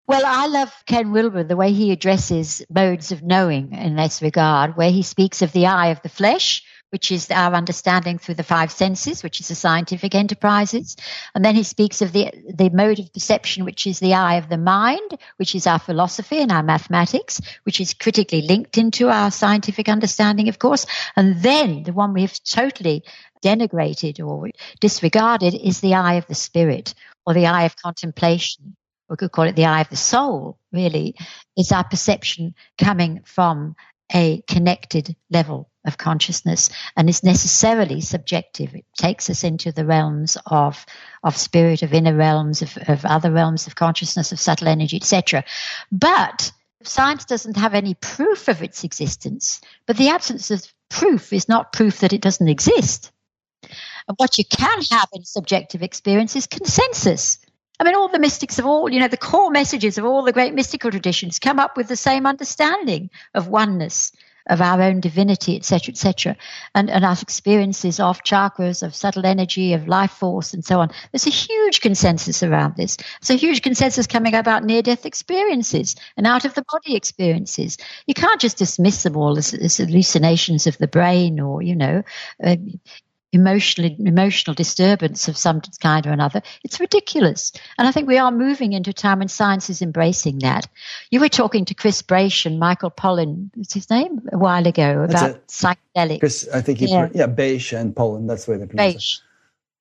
Well, I love Ken Wilber, the way he addresses modes of knowing in this regard, where he speaks of the eye of the flesh, which is our understanding through the five senses, which is the scientific enterprises. And then he speaks of the, the mode of perception, which is the eye of the mind, which is our philosophy and our mathematics, which is critically linked into our scientific understanding, of course. And then the one we have totally denigrated or disregarded is the eye of the spirit or the eye of contemplation. We could call it the eye of the soul, really, is our perception coming from a connected level of consciousness and is necessarily subjective. It takes us into the realms of, of spirit, of inner realms, of, of other realms of consciousness, of subtle energy, etc. But science doesn't have any proof of its existence, but the absence of proof is not proof that it doesn't exist. And what you can have in subjective experience is consensus. I mean, all the mystics of all, you know, the core messages of all the great mystical traditions come up with the same understanding of oneness, of our own divinity, etc., etc., and, and our experiences of chakras, of subtle energy, of life force, and so on. There's a huge consensus around this. There's a huge consensus coming about near death experiences and out of the body experiences. You can't just dismiss them all as, as hallucinations of the brain or, you know, uh, emotional emotional disturbance of some kind or another. It's ridiculous. And I think we are moving into a time when science is embracing that. You were talking to Chris Braish and Michael Pollan, what's his name, a while ago about psychedelics. Chris, I think he, yeah, yeah Braish and Pollan, that's where the way they pronounce Braish.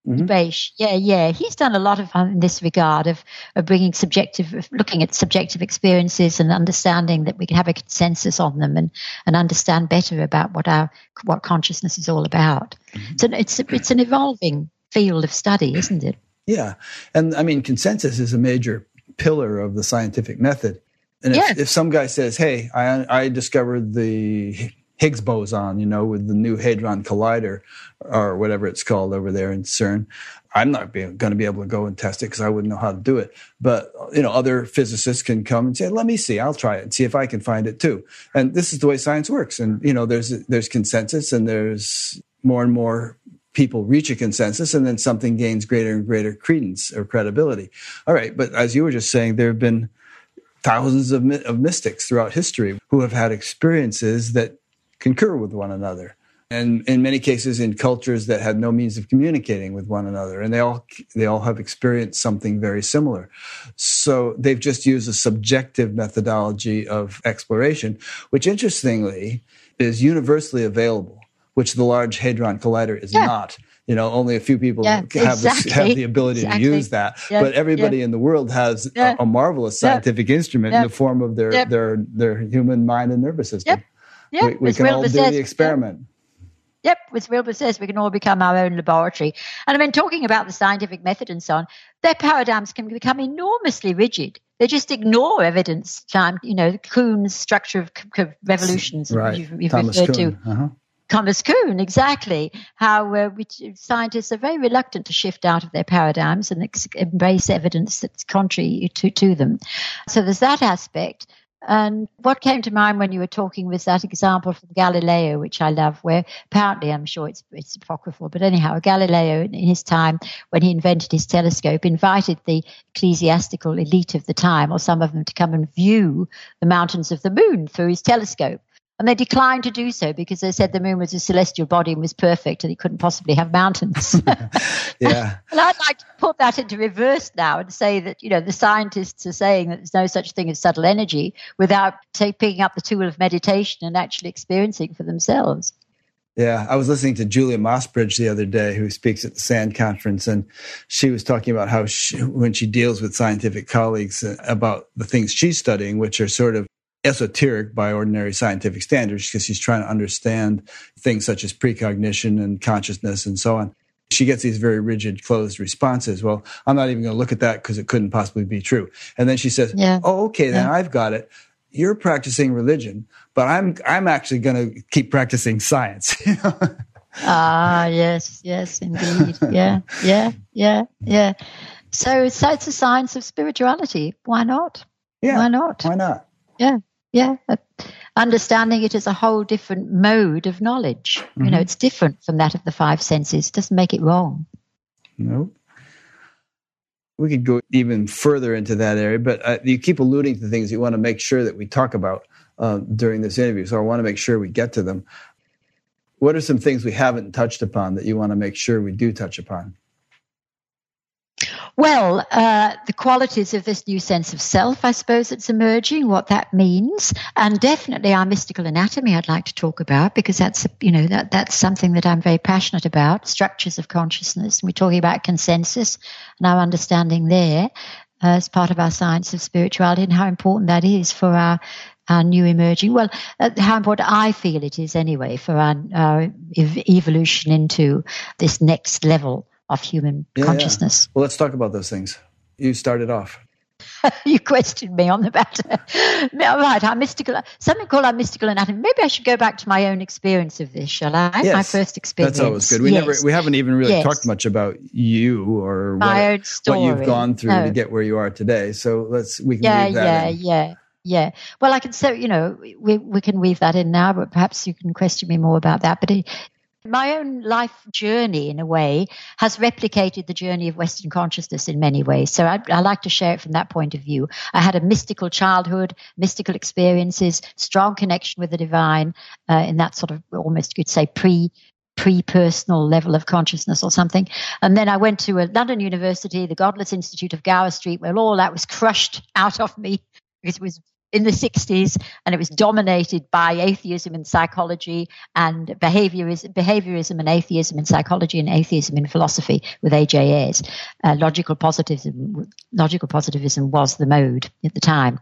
Mm-hmm. Yeah, yeah. He's done a lot of in this regard of, of bringing subjective, of looking at subjective experiences and understanding that we can have a consensus on them and, and understand better about what our what consciousness is all about. Mm-hmm. So it's it's an evolving field of study, isn't it? Yeah, and I mean consensus is a major pillar of the scientific method. And if, if some guy says, "Hey, I I discovered the Higgs boson, you know, with the new Hadron Collider or whatever it's called over there in CERN. I'm not going to be able to go and test it because I wouldn't know how to do it. But you know, other physicists can come and say, "Let me see. I'll try it and see if I can find it too." And this is the way science works. And you know, there's there's consensus, and there's more and more people reach a consensus, and then something gains greater and greater credence or credibility. All right, but as you were just saying, there have been thousands of, of mystics throughout history who have had experiences that concur with one another and in many cases in cultures that had no means of communicating with one another and they all they all have experienced something very similar so they've just used a subjective methodology of exploration which interestingly is universally available which the large hadron collider is yeah. not You know, only a few people Yeah, have, exactly. the, have the ability Exactly. to use that. Yeah, But everybody in the world has Yeah. a, a marvelous Yeah. scientific instrument Yeah. in the form of their their their human mind and nervous system. Yeah, we we can all do says, the experiment. Yep, as Wilber says, we can all become our own laboratory. And I mean, talking about the scientific method and so on, their paradigms can become enormously rigid. They just ignore evidence. Time, you know, Kuhn's structure of revolutions. Right. You've, you've referred Kuhn. to Uh-huh. Thomas Kuhn, exactly. How uh, which scientists are very reluctant to shift out of their paradigms and ex- embrace evidence that's contrary to, to them. So there's that aspect. And what came to mind when you were talking was that example from Galileo, which I love, where apparently I'm sure it's it's apocryphal, but anyhow, Galileo in his time when he invented his telescope invited the ecclesiastical elite of the time, or some of them, to come and view the mountains of the moon through his telescope. And they declined to do so because they said the moon was a celestial body and was perfect and it couldn't possibly have mountains. Yeah. And I'd like to put that into reverse now and say that, you know, the scientists are saying that there's no such thing as subtle energy without take, picking up the tool of meditation and actually experiencing for themselves. Yeah, I was listening to Julia Mossbridge the other day, who speaks at the SAND conference, and she was talking about how she, when she deals with scientific colleagues about the things she's studying, which are sort of esoteric by ordinary scientific standards, because she's trying to understand things such as precognition and consciousness and so on. She gets these very rigid, closed responses. Well, I'm not even going to look at that because it couldn't possibly be true. And then she says, Yeah. "Oh, okay, then Yeah. I've got it. You're practicing religion, but I'm I'm actually going to keep practicing science." Ah, yes, yes, indeed. Yeah, yeah, yeah, yeah. So, so it's a science of spirituality. Why not? yeah, Why not? Why not? Yeah, yeah. Uh, understanding it as a whole different mode of knowledge. You know, Mhm. it's different from that of the five senses. Doesn't make it wrong. Nope. We could go even further into that area, but uh, you keep alluding to things you want to make sure that we talk about uh, during this interview. So I want to make sure we get to them. What are some things we haven't touched upon that you want to make sure we do touch upon? Well, uh, the qualities of this new sense of self, I suppose, it's emerging, what that means, and definitely our mystical anatomy. I'd like to talk about because that's you know that that's something that I'm very passionate about. Structures of consciousness. We're talking about consensus and our understanding there uh, as part of our science of spirituality and how important that is for our our new emerging. Well, uh, how important I feel it is anyway for our, our ev- evolution into this next level of human Yeah, yeah. consciousness. Well, let's talk about those things. You started off. you questioned me on the matter. All right, our mystical, something called our mystical anatomy. Maybe I should go back to my own experience of this, shall I? Yes, my first experience. That's always good. We Yes. never, we haven't even really Yes. talked much about you or my what, own story. what you've gone through No. to get where you are today. So let's we can yeah, leave that yeah, in. yeah, yeah. Well, I can say, you know, we we can weave that in now, but perhaps you can question me more about that. But it, my own life journey, in a way, has replicated the journey of Western consciousness in many ways. So I, I like to share it from that point of view. I had a mystical childhood, mystical experiences, strong connection with the divine uh, in that sort of almost you could say pre pre-personal level of consciousness or something. And then I went to a London University, the Godless Institute of Gower Street, where all that was crushed out of me because it was in the 60s and it was dominated by atheism in psychology and behaviorism, behaviorism and atheism in psychology and atheism in philosophy with A.J. Ayer's. Uh, logical positivism, logical positivism was the mode at the time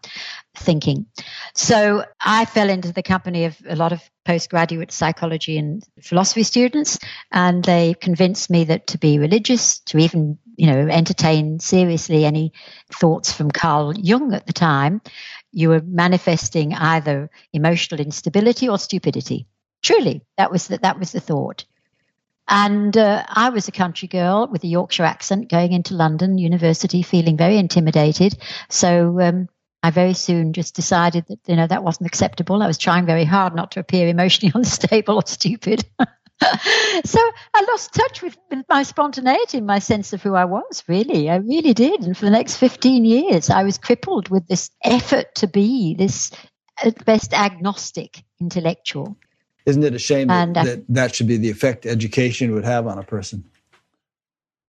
thinking. So I fell into the company of a lot of postgraduate psychology and philosophy students, and they convinced me that to be religious, to even you know entertain seriously any thoughts from Carl Jung at the time, you were manifesting either emotional instability or stupidity. Truly, that was the, that was the thought. And uh, I was a country girl with a Yorkshire accent going into London University, feeling very intimidated. So um, I very soon just decided that you know that wasn't acceptable. I was trying very hard not to appear emotionally unstable or stupid. so I lost touch with, my spontaneity my sense of who I was. Really, I really did. And for the next fifteen years, I was crippled with this effort to be this at best agnostic intellectual. Isn't it a shame that, uh, that that should be the effect education would have on a person?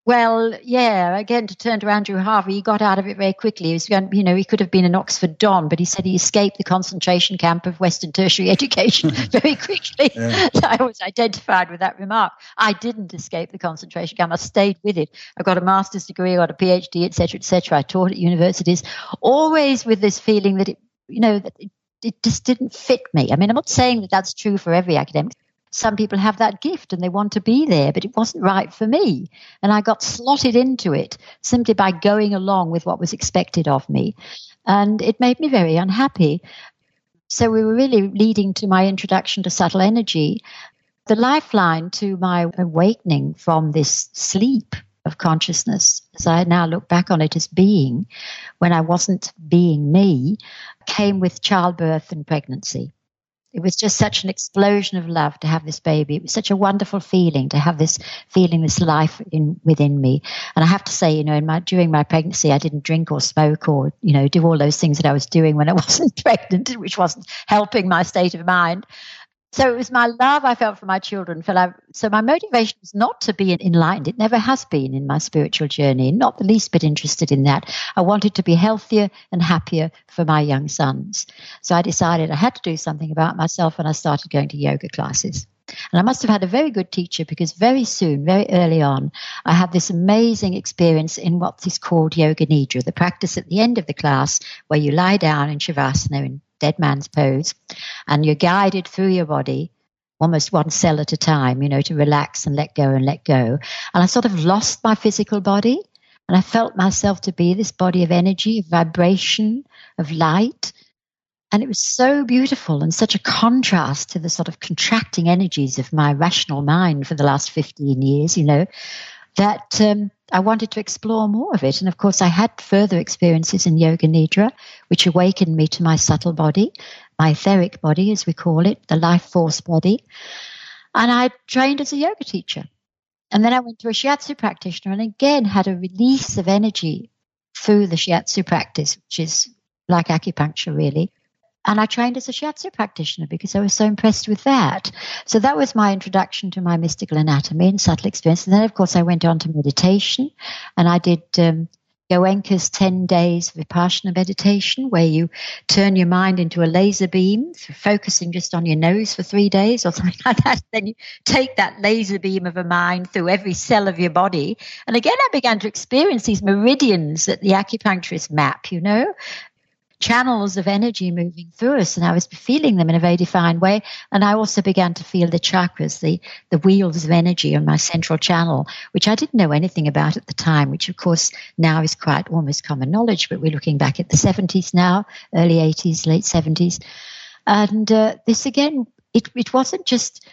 Well, yeah, again, to turn to Andrew Harvey, he got out of it very quickly. He was you know, he could have been an Oxford Don, but he said he escaped the concentration camp of Western tertiary education very quickly. Yeah. I was identified with that remark. I didn't escape the concentration camp. I stayed with it. I got a master's degree, I got a PhD, etc., etc. I taught at universities, always with this feeling that it, you know, that it, it just didn't fit me. I mean, I'm not saying that that's true for every academic some people have that gift and they want to be there, but it wasn't right for me. And I got slotted into it simply by going along with what was expected of me. And it made me very unhappy. So we were really leading to my introduction to subtle energy. The lifeline to my awakening from this sleep of consciousness, as I now look back on it as being, when I wasn't being me, came with childbirth and pregnancy. It was just such an explosion of love to have this baby. It was such a wonderful feeling to have this feeling, this life in within me. And I have to say, you know, in my during my pregnancy, I didn't drink or smoke or you know do all those things that I was doing when I wasn't pregnant, which wasn't helping my state of mind. So it was my love I felt for my children. So my motivation was not to be enlightened. It never has been in my spiritual journey. Not the least bit interested in that. I wanted to be healthier and happier for my young sons. So I decided I had to do something about myself, and I started going to yoga classes. And I must have had a very good teacher because very soon, very early on, I had this amazing experience in what is called Yoga Nidra, the practice at the end of the class where you lie down in Shavasana in dead man's pose, and you're guided through your body almost one cell at a time, you know, to relax and let go and let go. And I sort of lost my physical body and I felt myself to be this body of energy, of vibration, of light. And it was so beautiful and such a contrast to the sort of contracting energies of my rational mind for the last 15 years, you know, that um, I wanted to explore more of it. And of course, I had further experiences in Yoga Nidra, which awakened me to my subtle body, my etheric body, as we call it, the life force body. And I trained as a yoga teacher. And then I went to a shiatsu practitioner and again had a release of energy through the shiatsu practice, which is like acupuncture, really. And I trained as a shiatsu practitioner because I was so impressed with that. So that was my introduction to my mystical anatomy and subtle experience. And then, of course, I went on to meditation and I did um, Goenka's 10 days Vipassana meditation, where you turn your mind into a laser beam, focusing just on your nose for three days or something like that. Then you take that laser beam of a mind through every cell of your body. And again, I began to experience these meridians that the acupuncturists map, you know, channels of energy moving through us and I was feeling them in a very defined way. And I also began to feel the chakras, the, the wheels of energy on my central channel, which I didn't know anything about at the time, which of course now is quite almost common knowledge, but we're looking back at the 70s now, early 80s, late 70s. And uh, this again, it, it wasn't just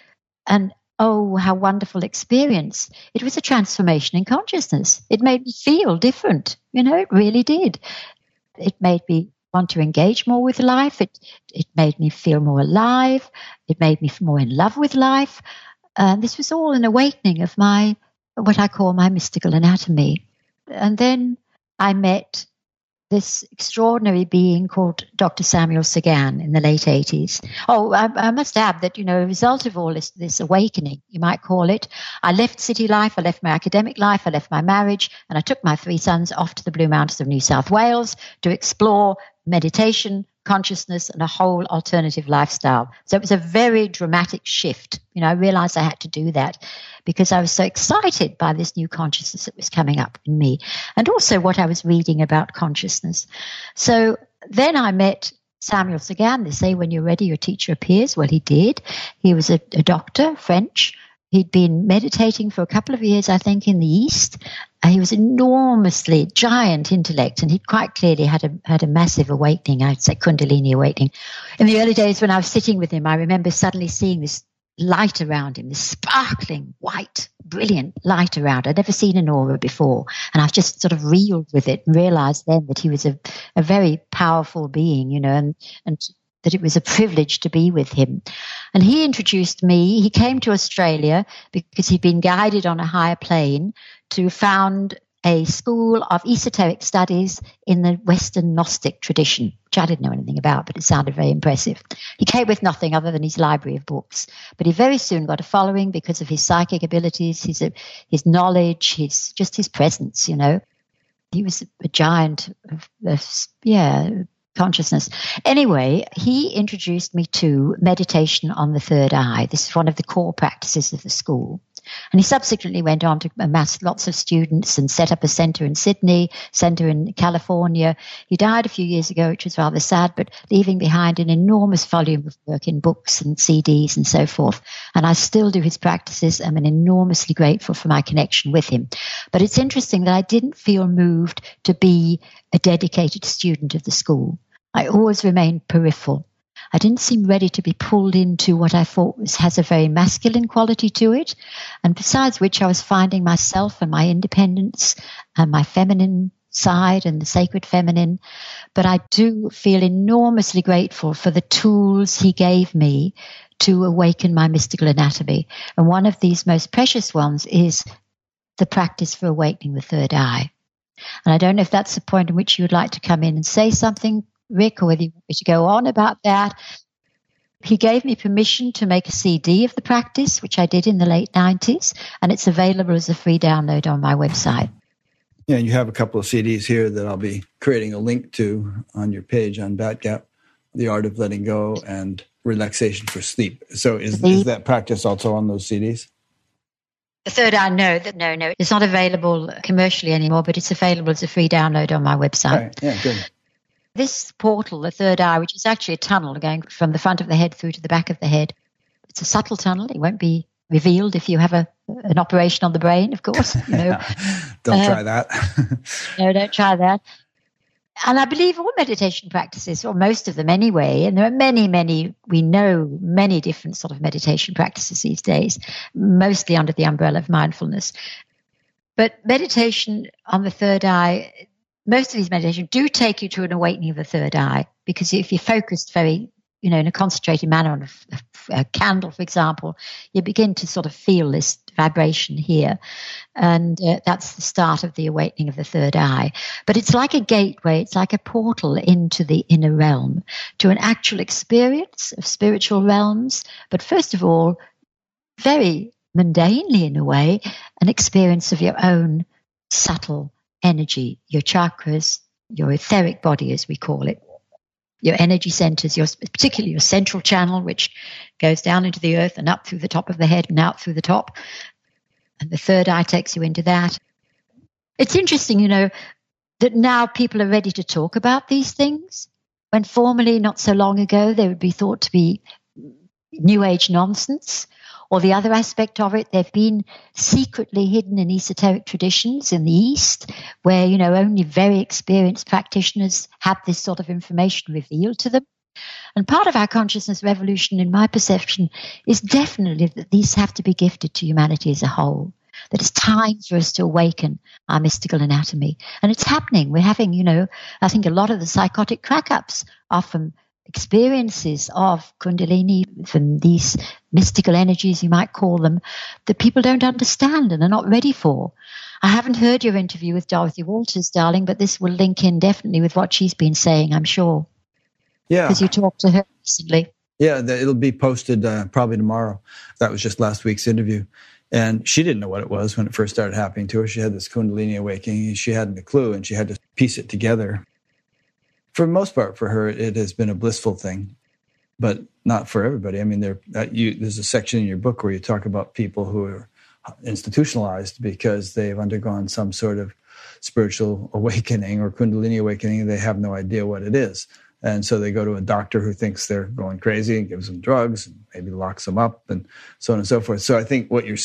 an oh, how wonderful experience. It was a transformation in consciousness. It made me feel different. You know, it really did. It made me want to engage more with life. It it made me feel more alive. It made me more in love with life. And this was all an awakening of my what I call my mystical anatomy. And then I met this extraordinary being called Dr. Samuel Sagan in the late 80s. Oh, I, I, must add that, you know, a result of all this, this awakening, you might call it, I left city life, I left my academic life, I left my marriage, and I took my three sons off to the Blue Mountains of New South Wales to explore meditation, consciousness, and a whole alternative lifestyle. So it was a very dramatic shift. You know, I realized I had to do that because I was so excited by this new consciousness that was coming up in me and also what I was reading about consciousness. So then I met Samuel Sagan. They say when you're ready, your teacher appears. Well, he did. He was a, a doctor, French, He'd been meditating for a couple of years, I think, in the East. He was enormously giant intellect, and he quite clearly had a had a massive awakening. I'd say Kundalini awakening. In the early days, when I was sitting with him, I remember suddenly seeing this light around him, this sparkling white, brilliant light around. I'd never seen an aura before, and I've just sort of reeled with it and realised then that he was a a very powerful being, you know, and and that it was a privilege to be with him. And he introduced me. He came to Australia because he'd been guided on a higher plane to found a school of esoteric studies in the Western Gnostic tradition, which I didn't know anything about, but it sounded very impressive. He came with nothing other than his library of books, but he very soon got a following because of his psychic abilities, his his knowledge, his just his presence. You know, he was a giant of, of yeah consciousness. Anyway, he introduced me to meditation on the third eye. This is one of the core practices of the school. And he subsequently went on to amass lots of students and set up a center in Sydney, center in California. He died a few years ago, which was rather sad, but leaving behind an enormous volume of work in books and CDs and so forth. And I still do his practices. I'm enormously grateful for my connection with him. But it's interesting that I didn't feel moved to be a dedicated student of the school. I always remained peripheral. I didn't seem ready to be pulled into what I thought was, has a very masculine quality to it. And besides which, I was finding myself and my independence and my feminine side and the sacred feminine. But I do feel enormously grateful for the tools he gave me to awaken my mystical anatomy. And one of these most precious ones is the practice for awakening the third eye. And I don't know if that's the point in which you would like to come in and say something, Rick, or whether you want me to go on about that. He gave me permission to make a CD of the practice, which I did in the late 90s, and it's available as a free download on my website. Yeah, and you have a couple of CDs here that I'll be creating a link to on your page on Batgap The Art of Letting Go and Relaxation for Sleep. So is, is that practice also on those CDs? The third eye, no, that no, no, it's not available commercially anymore, but it's available as a free download on my website. Right. Yeah, good. This portal, the third eye, which is actually a tunnel going from the front of the head through to the back of the head, it's a subtle tunnel. It won't be revealed if you have a an operation on the brain, of course. You know. don't uh, try that. no, don't try that. And I believe all meditation practices, or most of them anyway, and there are many, many, we know many different sort of meditation practices these days, mostly under the umbrella of mindfulness. But meditation on the third eye most of these meditations do take you to an awakening of the third eye because if you're focused very you know in a concentrated manner on a, a, candle for example you begin to sort of feel this vibration here. And uh, that's the start of the awakening of the third eye. But it's like a gateway it's like a portal into the inner realm to an actual experience of spiritual realms but first of all very mundanely in a way an experience of your own subtle energy, your chakras, your etheric body, as we call it, your energy centers, your, particularly your central channel, which goes down into the earth and up through the top of the head and out through the top. And the third eye takes you into that. It's interesting, you know, that now people are ready to talk about these things when formerly, not so long ago, they would be thought to be new age nonsense. Or the other aspect of it, they've been secretly hidden in esoteric traditions in the East, where, you know, only very experienced practitioners have this sort of information revealed to them. And part of our consciousness revolution, in my perception, is definitely that these have to be gifted to humanity as a whole. That it's time for us to awaken our mystical anatomy. And it's happening. We're having, you know, I think a lot of the psychotic crack ups are from experiences of Kundalini, from these mystical energies, you might call them, that people don't understand and are not ready for. I haven't heard your interview with Dorothy Walters, darling, but this will link in definitely with what she's been saying, I'm sure. Yeah. Because you talked to her recently. Yeah, it'll be posted uh, probably tomorrow. That was just last week's interview. And she didn't know what it was when it first started happening to her. She had this Kundalini awakening. She hadn't a clue, and she had to piece it together for most part for her it has been a blissful thing but not for everybody. I mean there uh, you, there's a section in your book where you talk about people who are institutionalized because they've undergone some sort of spiritual awakening or kundalini awakening. They have no idea what it is and so they go to a doctor who thinks they're going crazy and gives them drugs and maybe locks them up and so on and so forth. So I think what you're,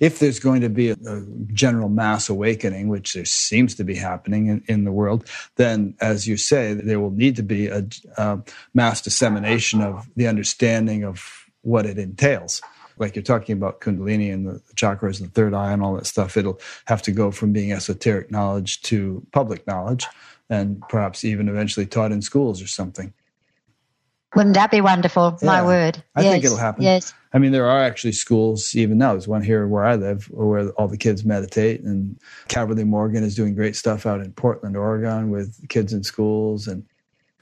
if there's going to be a, a general mass awakening, which there seems to be happening in, in, the world, then as you say, there will need to be a, a mass dissemination of the understanding of what it entails like you're talking about kundalini and the chakras and the third eye and all that stuff it'll have to go from being esoteric knowledge to public knowledge and perhaps even eventually taught in schools or something. Wouldn't that be wonderful? Yeah, My word. I yes, think it'll happen. Yes. I mean, there are actually schools even now. There's one here where I live where all the kids meditate, and Calverley Morgan is doing great stuff out in Portland, Oregon, with kids in schools. And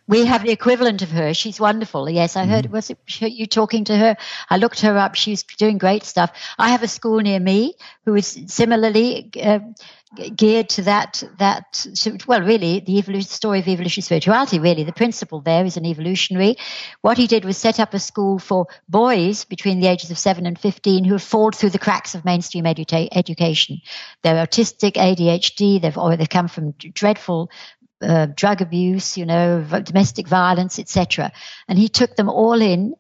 We have the equivalent of her. She's wonderful. Yes, I heard. Mm-hmm. Was it you talking to her? I looked her up. She's doing great stuff. I have a school near me who is similarly uh, geared to that. That well, really, the evolution, story of evolutionary spirituality. Really, the principle there is an evolutionary. What he did was set up a school for boys between the ages of seven and fifteen who have fallen through the cracks of mainstream edu- education. They're autistic, ADHD. They've or they come from dreadful uh, drug abuse, you know, domestic violence, etc. And he took them all in.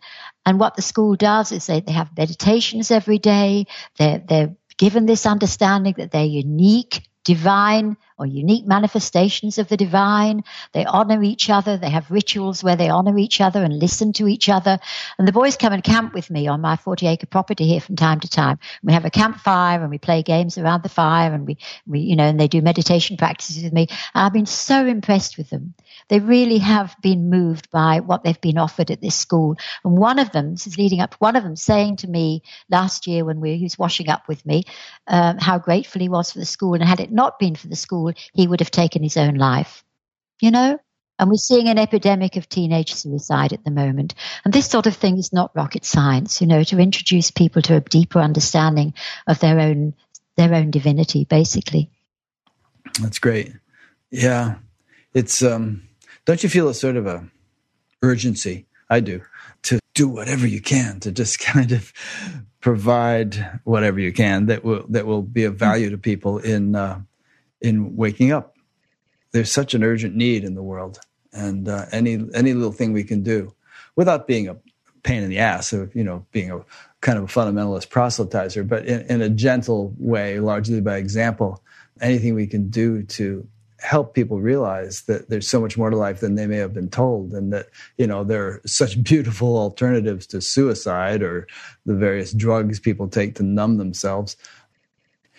And what the school does is they, they have meditations every day. They're, they're given this understanding that they're unique, divine, or unique manifestations of the divine. They honor each other. They have rituals where they honor each other and listen to each other. And the boys come and camp with me on my 40 acre property here from time to time. We have a campfire and we play games around the fire and we, we, you know, and they do meditation practices with me. I've been so impressed with them. They really have been moved by what they've been offered at this school. And one of them, this is leading up one of them saying to me last year when we, he was washing up with me, um, how grateful he was for the school. And had it not been for the school, school, he would have taken his own life. You know? And we're seeing an epidemic of teenage suicide at the moment. And this sort of thing is not rocket science, you know, to introduce people to a deeper understanding of their own their own divinity, basically. That's great. Yeah. It's um don't you feel a sort of a urgency? I do to do whatever you can to just kind of provide whatever you can that will that will be of value to people in uh, in waking up. There's such an urgent need in the world, and uh, any any little thing we can do, without being a pain in the ass of you know being a kind of a fundamentalist proselytizer, but in, in a gentle way, largely by example, anything we can do to help people realize that there's so much more to life than they may have been told and that you know there are such beautiful alternatives to suicide or the various drugs people take to numb themselves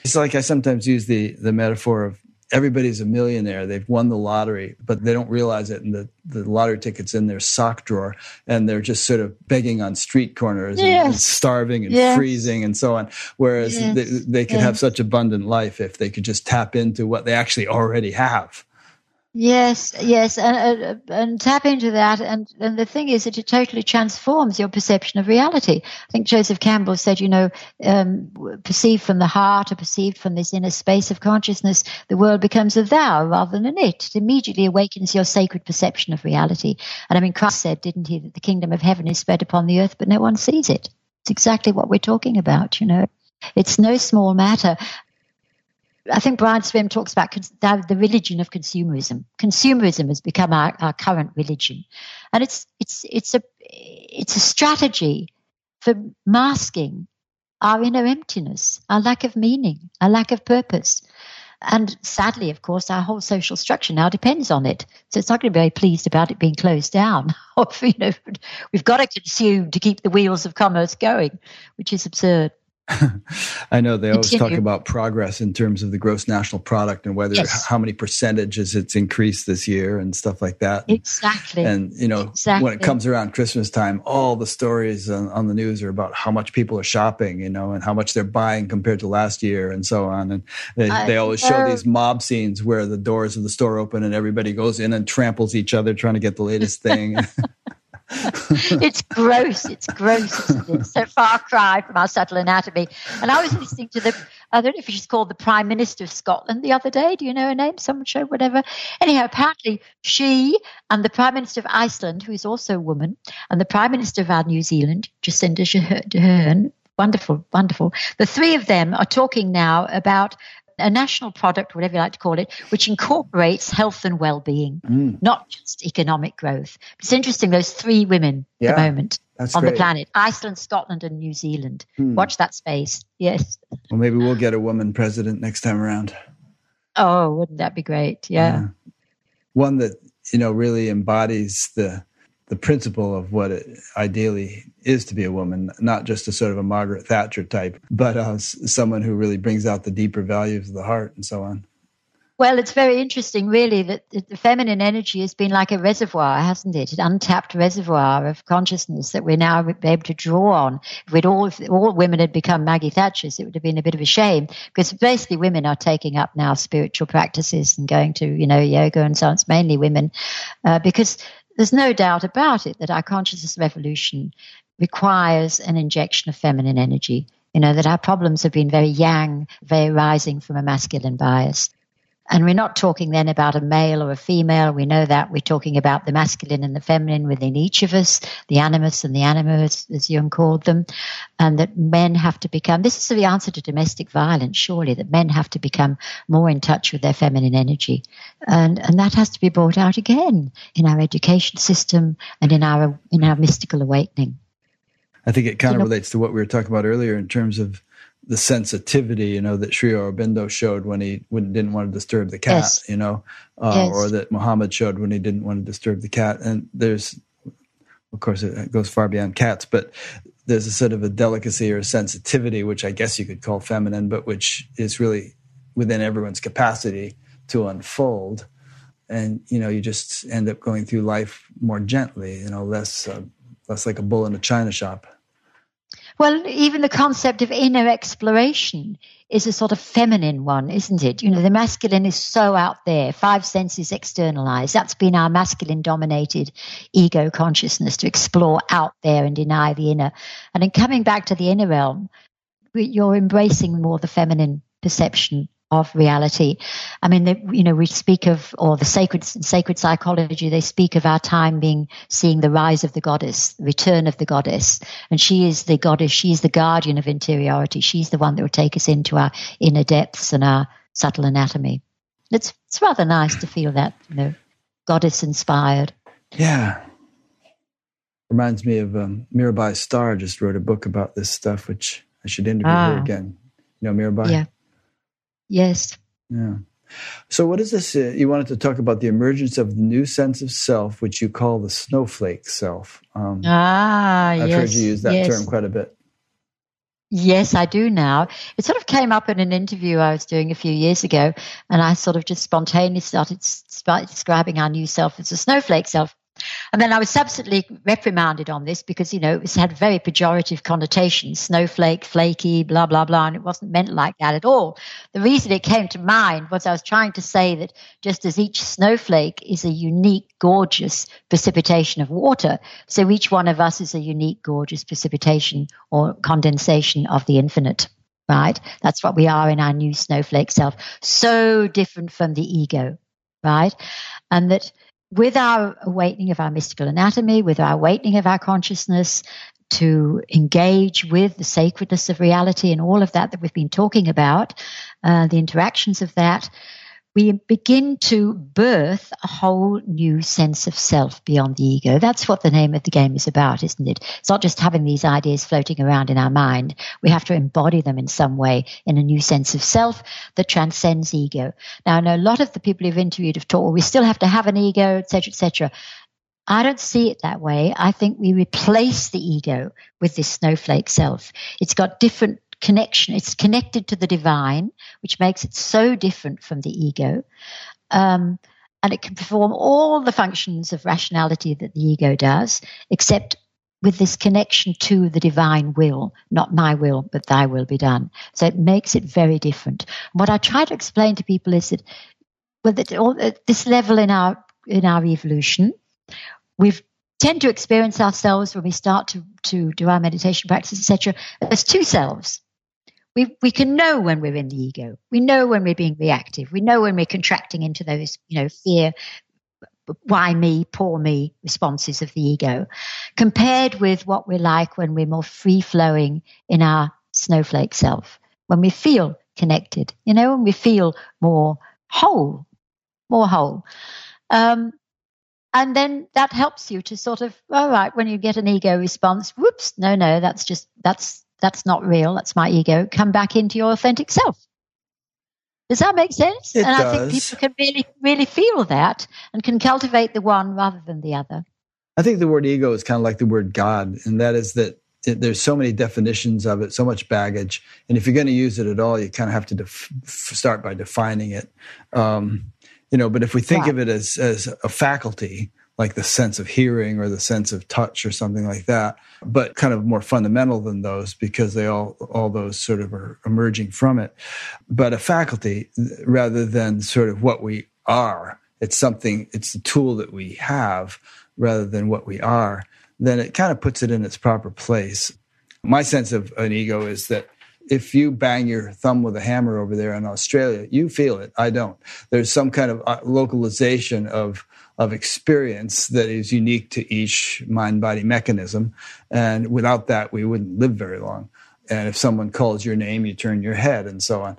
it's like I sometimes use the the metaphor of everybody's a millionaire. They've won the lottery, but they don't realize it. And the, the lottery ticket's in their sock drawer and they're just sort of begging on street corners yes. and, and, starving and yes. freezing and so on. Whereas yes. they, they could have such abundant life if they could just tap into what they actually already have. Yes, yes, and, uh, and tap into that. And, and the thing is that it totally transforms your perception of reality. I think Joseph Campbell said, you know, um, perceived from the heart or perceived from this inner space of consciousness, the world becomes a thou rather than an it. It immediately awakens your sacred perception of reality. And I mean, Christ said, didn't he, that the kingdom of heaven is spread upon the earth, but no one sees it. It's exactly what we're talking about, you know. It's no small matter. I think Brian Swimme talks about the religion of consumerism. Consumerism has become our, our current religion, and it's it's it's a it's a strategy for masking our inner emptiness, our lack of meaning, our lack of purpose. And sadly, of course, our whole social structure now depends on it. So it's not going to be very pleased about it being closed down. you know, we've got to consume to keep the wheels of commerce going, which is absurd. I know they always talk about progress in terms of the gross national product and whether yes. how many percentages it's increased this year and stuff like that. Exactly. And you know, exactly. when it comes around Christmas time, all the stories on, on, the news are about how much people are shopping, you know, and how much they're buying compared to last year and so on. And they, they always show these mob scenes where the doors of the store open and everybody goes in and tramples each other trying to get the latest thing. it's gross. It's gross, isn't it? So far cry from our subtle anatomy. And I was listening to the, I don't know if she's called the Prime Minister of Scotland the other day. Do you know her name? Someone show whatever. Anyhow, apparently she and the Prime Minister of Iceland, who is also a woman, and the Prime Minister of our New Zealand, Jacinda Ardern, wonderful, wonderful. The three of them are talking now about a national product, whatever you like to call it, which incorporates health and well-being, mm. not just economic growth. It's interesting; those three women yeah, at the moment on great. the planet: Iceland, Scotland, and New Zealand. Mm. Watch that space. Yes. Well, maybe we'll get a woman president next time around. Oh, wouldn't that be great? yeah. yeah. One that you know really embodies the the principle of what it ideally is to be a woman, not just a sort of a Margaret Thatcher type, but uh, someone who really brings out the deeper values of the heart and so on. Well, it's very interesting, really, that the feminine energy has been like a reservoir, hasn't it? An untapped reservoir of consciousness that we're now able to draw on. If we'd all, if all women had become Maggie Thatchers, it would have been a bit of a shame because basically women are taking up now spiritual practices and going to, you know, yoga and so on. It's mainly women uh, because there's no doubt about it that our consciousness revolution requires an injection of feminine energy. You know, that our problems have been very yang, very rising from a masculine bias. And we're not talking then about a male or a female. We know that. We're talking about the masculine and the feminine within each of us, the anima and the animus, as Jung called them, and that men have to become this is the answer to domestic violence, surely, that men have to become more in touch with their feminine energy. And and that has to be brought out again in our education system and in our in our mystical awakening. I think it kind of you know, relates to what we were talking about earlier in terms of the sensitivity, you know, that Sri Aurobindo showed when he when, didn't want to disturb the cat, yes. you know, uh, yes. or that Muhammad showed when he didn't want to disturb the cat. And there's, of course, it goes far beyond cats, but there's a sort of a delicacy or a sensitivity, which I guess you could call feminine, but which is really within everyone's capacity to unfold. And you know, you just end up going through life more gently, you know, less uh, less like a bull in a china shop. Well, even the concept of inner exploration is a sort of feminine one, isn't it? You know, the masculine is so out there, five senses externalized. That's been our masculine dominated ego consciousness to explore out there and deny the inner. And in coming back to the inner realm, you're embracing more the feminine perception of reality. I mean, the, you know, we speak of, or the sacred sacred psychology, they speak of our time being seeing the rise of the goddess, the return of the goddess, and she is the goddess. She is the guardian of interiority. She's the one that will take us into our inner depths and our subtle anatomy. It's it's rather nice to feel that, you know, goddess inspired. Yeah. Reminds me of um, Mirabai Starr just wrote a book about this stuff, which I should interview ah. her again. You know Mirabai? Yeah. Yes. Yeah. So, what is this? Uh, you wanted to talk about the emergence of the new sense of self, which you call the snowflake self. Um, ah, I've yes, heard you use that yes. term quite a bit. Yes, I do now. It sort of came up in an interview I was doing a few years ago, and I sort of just spontaneously started describing our new self as a snowflake self. And then I was subsequently reprimanded on this because, you know, it had very pejorative connotations snowflake, flaky, blah, blah, blah. And it wasn't meant like that at all. The reason it came to mind was I was trying to say that just as each snowflake is a unique, gorgeous precipitation of water, so each one of us is a unique, gorgeous precipitation or condensation of the infinite. Right? That's what we are in our new snowflake self. So different from the ego. Right? And that with our awakening of our mystical anatomy, with our awakening of our consciousness, to engage with the sacredness of reality and all of that that we've been talking about, uh, the interactions of that, we begin to birth a whole new sense of self beyond the ego. That's what the name of the game is about, isn't it? It's not just having these ideas floating around in our mind. We have to embody them in some way in a new sense of self that transcends ego. Now, I know a lot of the people who've interviewed have taught, well, we still have to have an ego, etc., etc. I don't see it that way. I think we replace the ego with this snowflake self. It's got different connection. It's connected to the divine, which makes it so different from the ego. Um, and it can perform all the functions of rationality that the ego does, except with this connection to the divine will, not my will, but thy will be done. So it makes it very different. what I try to explain to people is that with at this level in our in our evolution, we've tend to experience ourselves when we start to, to do our meditation practice, etc., as two selves we, we can know when we're in the ego. We know when we're being reactive. We know when we're contracting into those, you know, fear, why me, poor me responses of the ego, compared with what we're like when we're more free flowing in our snowflake self, when we feel connected, you know, when we feel more whole, more whole. Um, and then that helps you to sort of, all right, when you get an ego response, whoops, no, no, that's just, that's that's not real, that's my ego, come back into your authentic self. Does that make sense? It and does. I think people can really, really feel that and can cultivate the one rather than the other. I think the word ego is kind of like the word God, and that is that it, there's so many definitions of it, so much baggage, and if you're going to use it at all, you kind of have to def- start by defining it. Um, you know, but if we think of it as as a faculty, like the sense of hearing or the sense of touch or something like that, but kind of more fundamental than those because they all all those sort of are emerging from it. But a faculty rather than sort of what we are it's something, it's a tool that we have rather than what we are, then it kind of puts it in its proper place. My sense of an ego is that if you bang your thumb with a hammer over there in Australia, you feel it. I don't. There's some kind of uh, localization of of experience that is unique to each mind body mechanism, and without that, we wouldn't live very long. And if someone calls your name, you turn your head, and so on.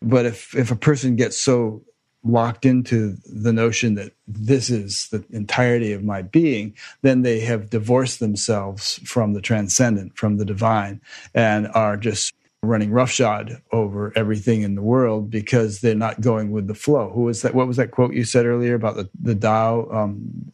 But if if a person gets so locked into the notion that this is the entirety of my being, then they have divorced themselves from the transcendent, from the divine, and are just running roughshod over everything in the world because they're not going with the flow. Who was that? What was that quote you said earlier about the the Tao? Um,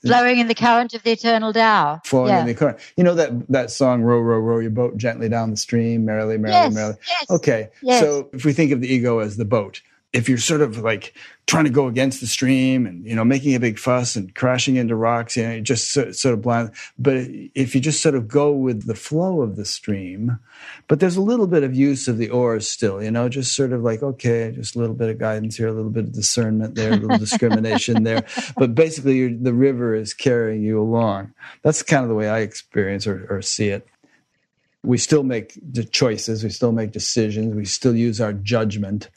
flowing in the current of the eternal Tao. Flowing yeah. in the current. You know that that song, "Row, row, row your boat gently down the stream, merrily, merrily, yes, merrily." Yes, okay, yes. so if we think of the ego as the boat, if you're sort of like trying to go against the stream and you know making a big fuss and crashing into rocks you know just sort, sort of blind but if you just sort of go with the flow of the stream but there's a little bit of use of the oars still you know just sort of like okay just a little bit of guidance here a little bit of discernment there a little discrimination there but basically the river is carrying you along. That's kind of the way i experience or, or see it. We still make the choices we still make decisions we still use our judgment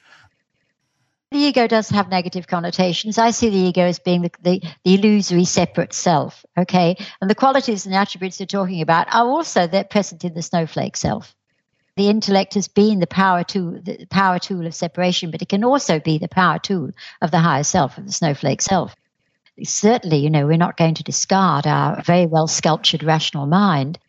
the ego does have negative connotations. I see the ego as being the, the, the, illusory separate self. Okay. And the qualities and attributes they're talking about are also they're present in the snowflake self. The intellect has been the power tool, the power tool of separation, but it can also be the power tool of the higher self, of the snowflake self. Certainly, you know, we're not going to discard our very well sculptured rational mind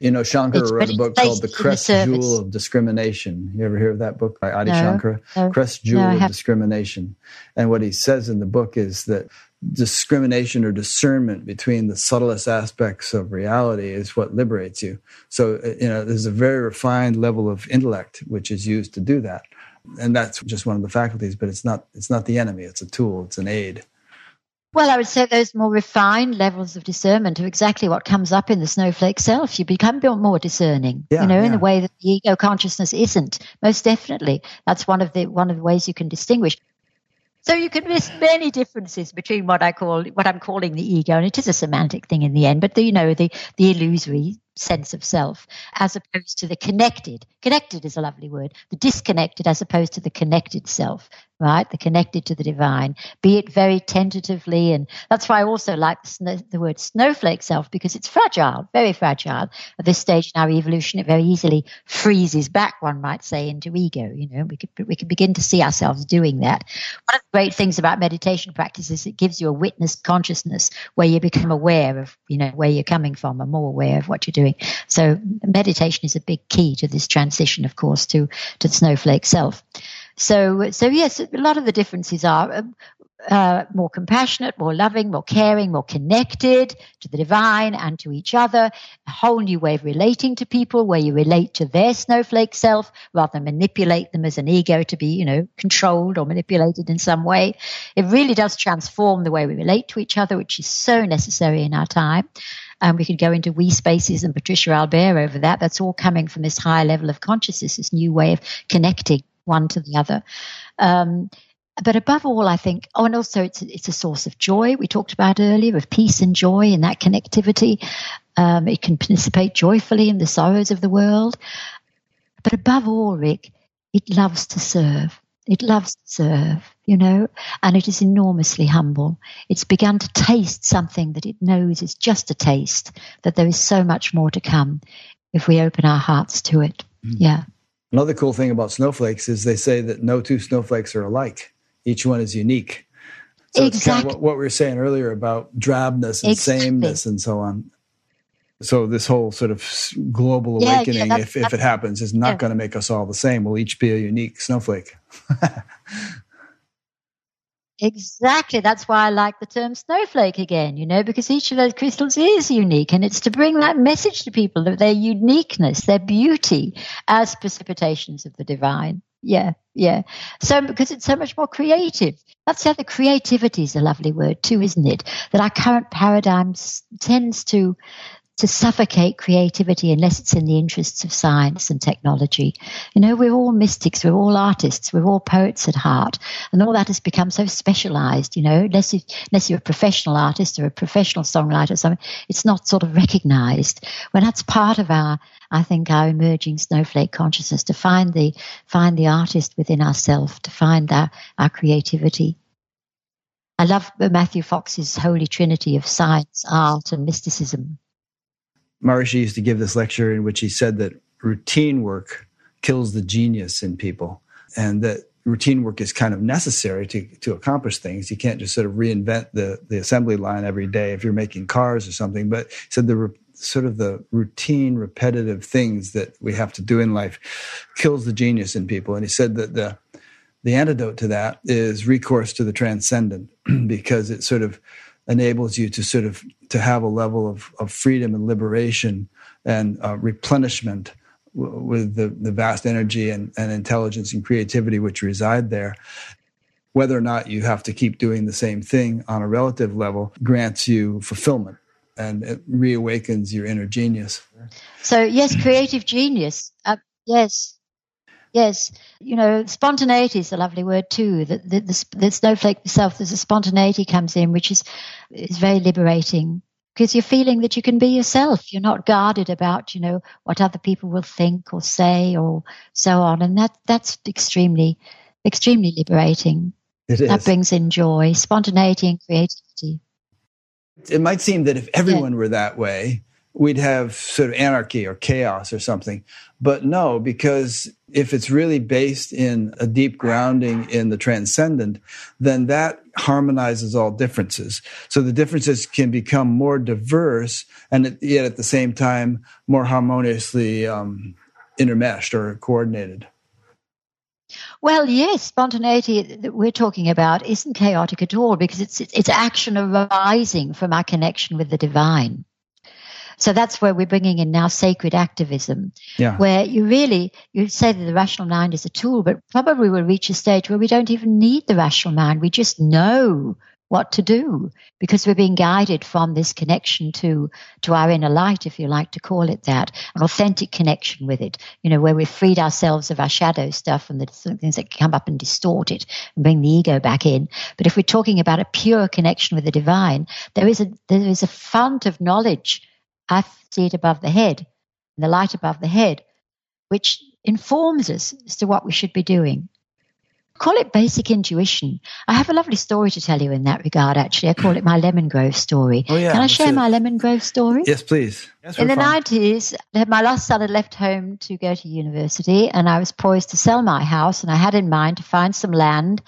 you know, Shankara wrote a book called The Crest Jewel of Discrimination. You ever hear of that book by Adi no, Shankara? No, Crest Jewel no, of Discrimination. And what he says in the book is that discrimination or discernment between the subtlest aspects of reality is what liberates you. So, you know, there's a very refined level of intellect which is used to do that. And that's just one of the faculties, but it's not it's not the enemy, it's a tool, it's an aid. Well, I would say those more refined levels of discernment are exactly what comes up in the snowflake self. You become more discerning, yeah, you know, yeah. in the way that the ego consciousness isn't. Most definitely, that's one of the one of the ways you can distinguish. So you can miss many differences between what I call what I'm calling the ego, and it is a semantic thing in the end, but the, you know the the illusory sense of self as opposed to the connected. Connected is a lovely word. The disconnected as opposed to the connected self, right? The connected to the divine, be it very tentatively. And that's why I also like the, snow, the word snowflake self because it's fragile, very fragile. At this stage in our evolution, it very easily freezes back, one might say, into ego. You know, we could, we could begin to see ourselves doing that. One of the great things about meditation practice is it gives you a witness consciousness where you become aware of, you know, where you're coming from and more aware of what you're doing. So meditation is a big key to this transition, of course, to, to the snowflake self. So, so yes, a lot of the differences are uh, uh, more compassionate, more loving, more caring, more connected to the divine and to each other. A whole new way of relating to people where you relate to their snowflake self rather than manipulate them as an ego to be, you know, controlled or manipulated in some way. It really does transform the way we relate to each other, which is so necessary in our time. And we could go into we spaces and Patricia Albere over that. That's all coming from this higher level of consciousness, this new way of connecting one to the other. Um, but above all, I think, oh, and also it's it's a source of joy. We talked about earlier of peace and joy and that connectivity. Um, it can participate joyfully in the sorrows of the world. But above all, Rick, it loves to serve. It loves to serve, you know, and it is enormously humble. It's begun to taste something that it knows is just a taste, that there is so much more to come if we open our hearts to it. Mm. Yeah. Another cool thing about snowflakes is they say that no two snowflakes are alike. Each one is unique. So exactly. it's kind of what, what we were saying earlier about drabness and exactly. sameness and so on. So this whole sort of global yeah, awakening, yeah, if, if it happens, is not yeah. going to make us all the same. We'll each be a unique snowflake. Exactly. That's why I like the term snowflake again, you know, because each of those crystals is unique. And it's to bring that message to people of their uniqueness, their beauty as precipitations of the divine. Yeah, yeah. So, because it's so much more creative. That's how the creativity is a lovely word too, isn't it? That our current paradigm tends to to suffocate creativity unless it's in the interests of science and technology. You know, we're all mystics, we're all artists, we're all poets at heart, and all that has become so specialized, you know, unless, you, unless you're a professional artist or a professional songwriter or something, it's not sort of recognized. Well, that's part of our, I think, our emerging snowflake consciousness to find the, find the artist within ourselves, to find our, our creativity. I love Matthew Fox's Holy Trinity of science, art, and mysticism. Maharishi used to give this lecture in which he said that routine work kills the genius in people and that routine work is kind of necessary to, to accomplish things. You can't just sort of reinvent the, the assembly line every day if you're making cars or something. But he said the sort of the routine, repetitive things that we have to do in life kills the genius in people. And he said that the the antidote to that is recourse to the transcendent because it sort of enables you to sort of to have a level of, of freedom and liberation and uh, replenishment w- with the, the vast energy and, and intelligence and creativity which reside there. Whether or not you have to keep doing the same thing on a relative level grants you fulfillment and it reawakens your inner genius. So yes creative genius. Uh, yes Yes, you know, spontaneity is a lovely word too. The, the, the, the snowflake itself, there's a spontaneity comes in, which is is very liberating because you're feeling that you can be yourself. You're not guarded about, you know, what other people will think or say or so on, and that that's extremely, extremely liberating. It is. That brings in joy, spontaneity, and creativity. It might seem that if everyone yeah. were that way, we'd have sort of anarchy or chaos or something. But no, because if it's really based in a deep grounding in the transcendent, then that harmonizes all differences. So the differences can become more diverse and yet at the same time more harmoniously um, intermeshed or coordinated. Well, yes, spontaneity that we're talking about isn't chaotic at all because it's it's action arising from our connection with the divine. So that's where we're bringing in now sacred activism, yeah. where you really, you say that the rational mind is a tool, but probably we'll reach a stage where we don't even need the rational mind. We just know what to do because we're being guided from this connection to to our inner light if you like to call it that an authentic connection with it you know where we've freed ourselves of our shadow stuff and the things that come up and distort it and bring the ego back in but if we're talking about a pure connection with the divine there is a there is a fount of knowledge I see it above the head, the light above the head, which informs us as to what we should be doing. Call it basic intuition. I have a lovely story to tell you in that regard, actually. I call it my Lemon Grove story. Oh, yeah, Can I share my Lemon Grove story? Yes, please. Yes, in the fun. 90s, my last son had left home to go to university, and I was poised to sell my house, and I had in mind to find some land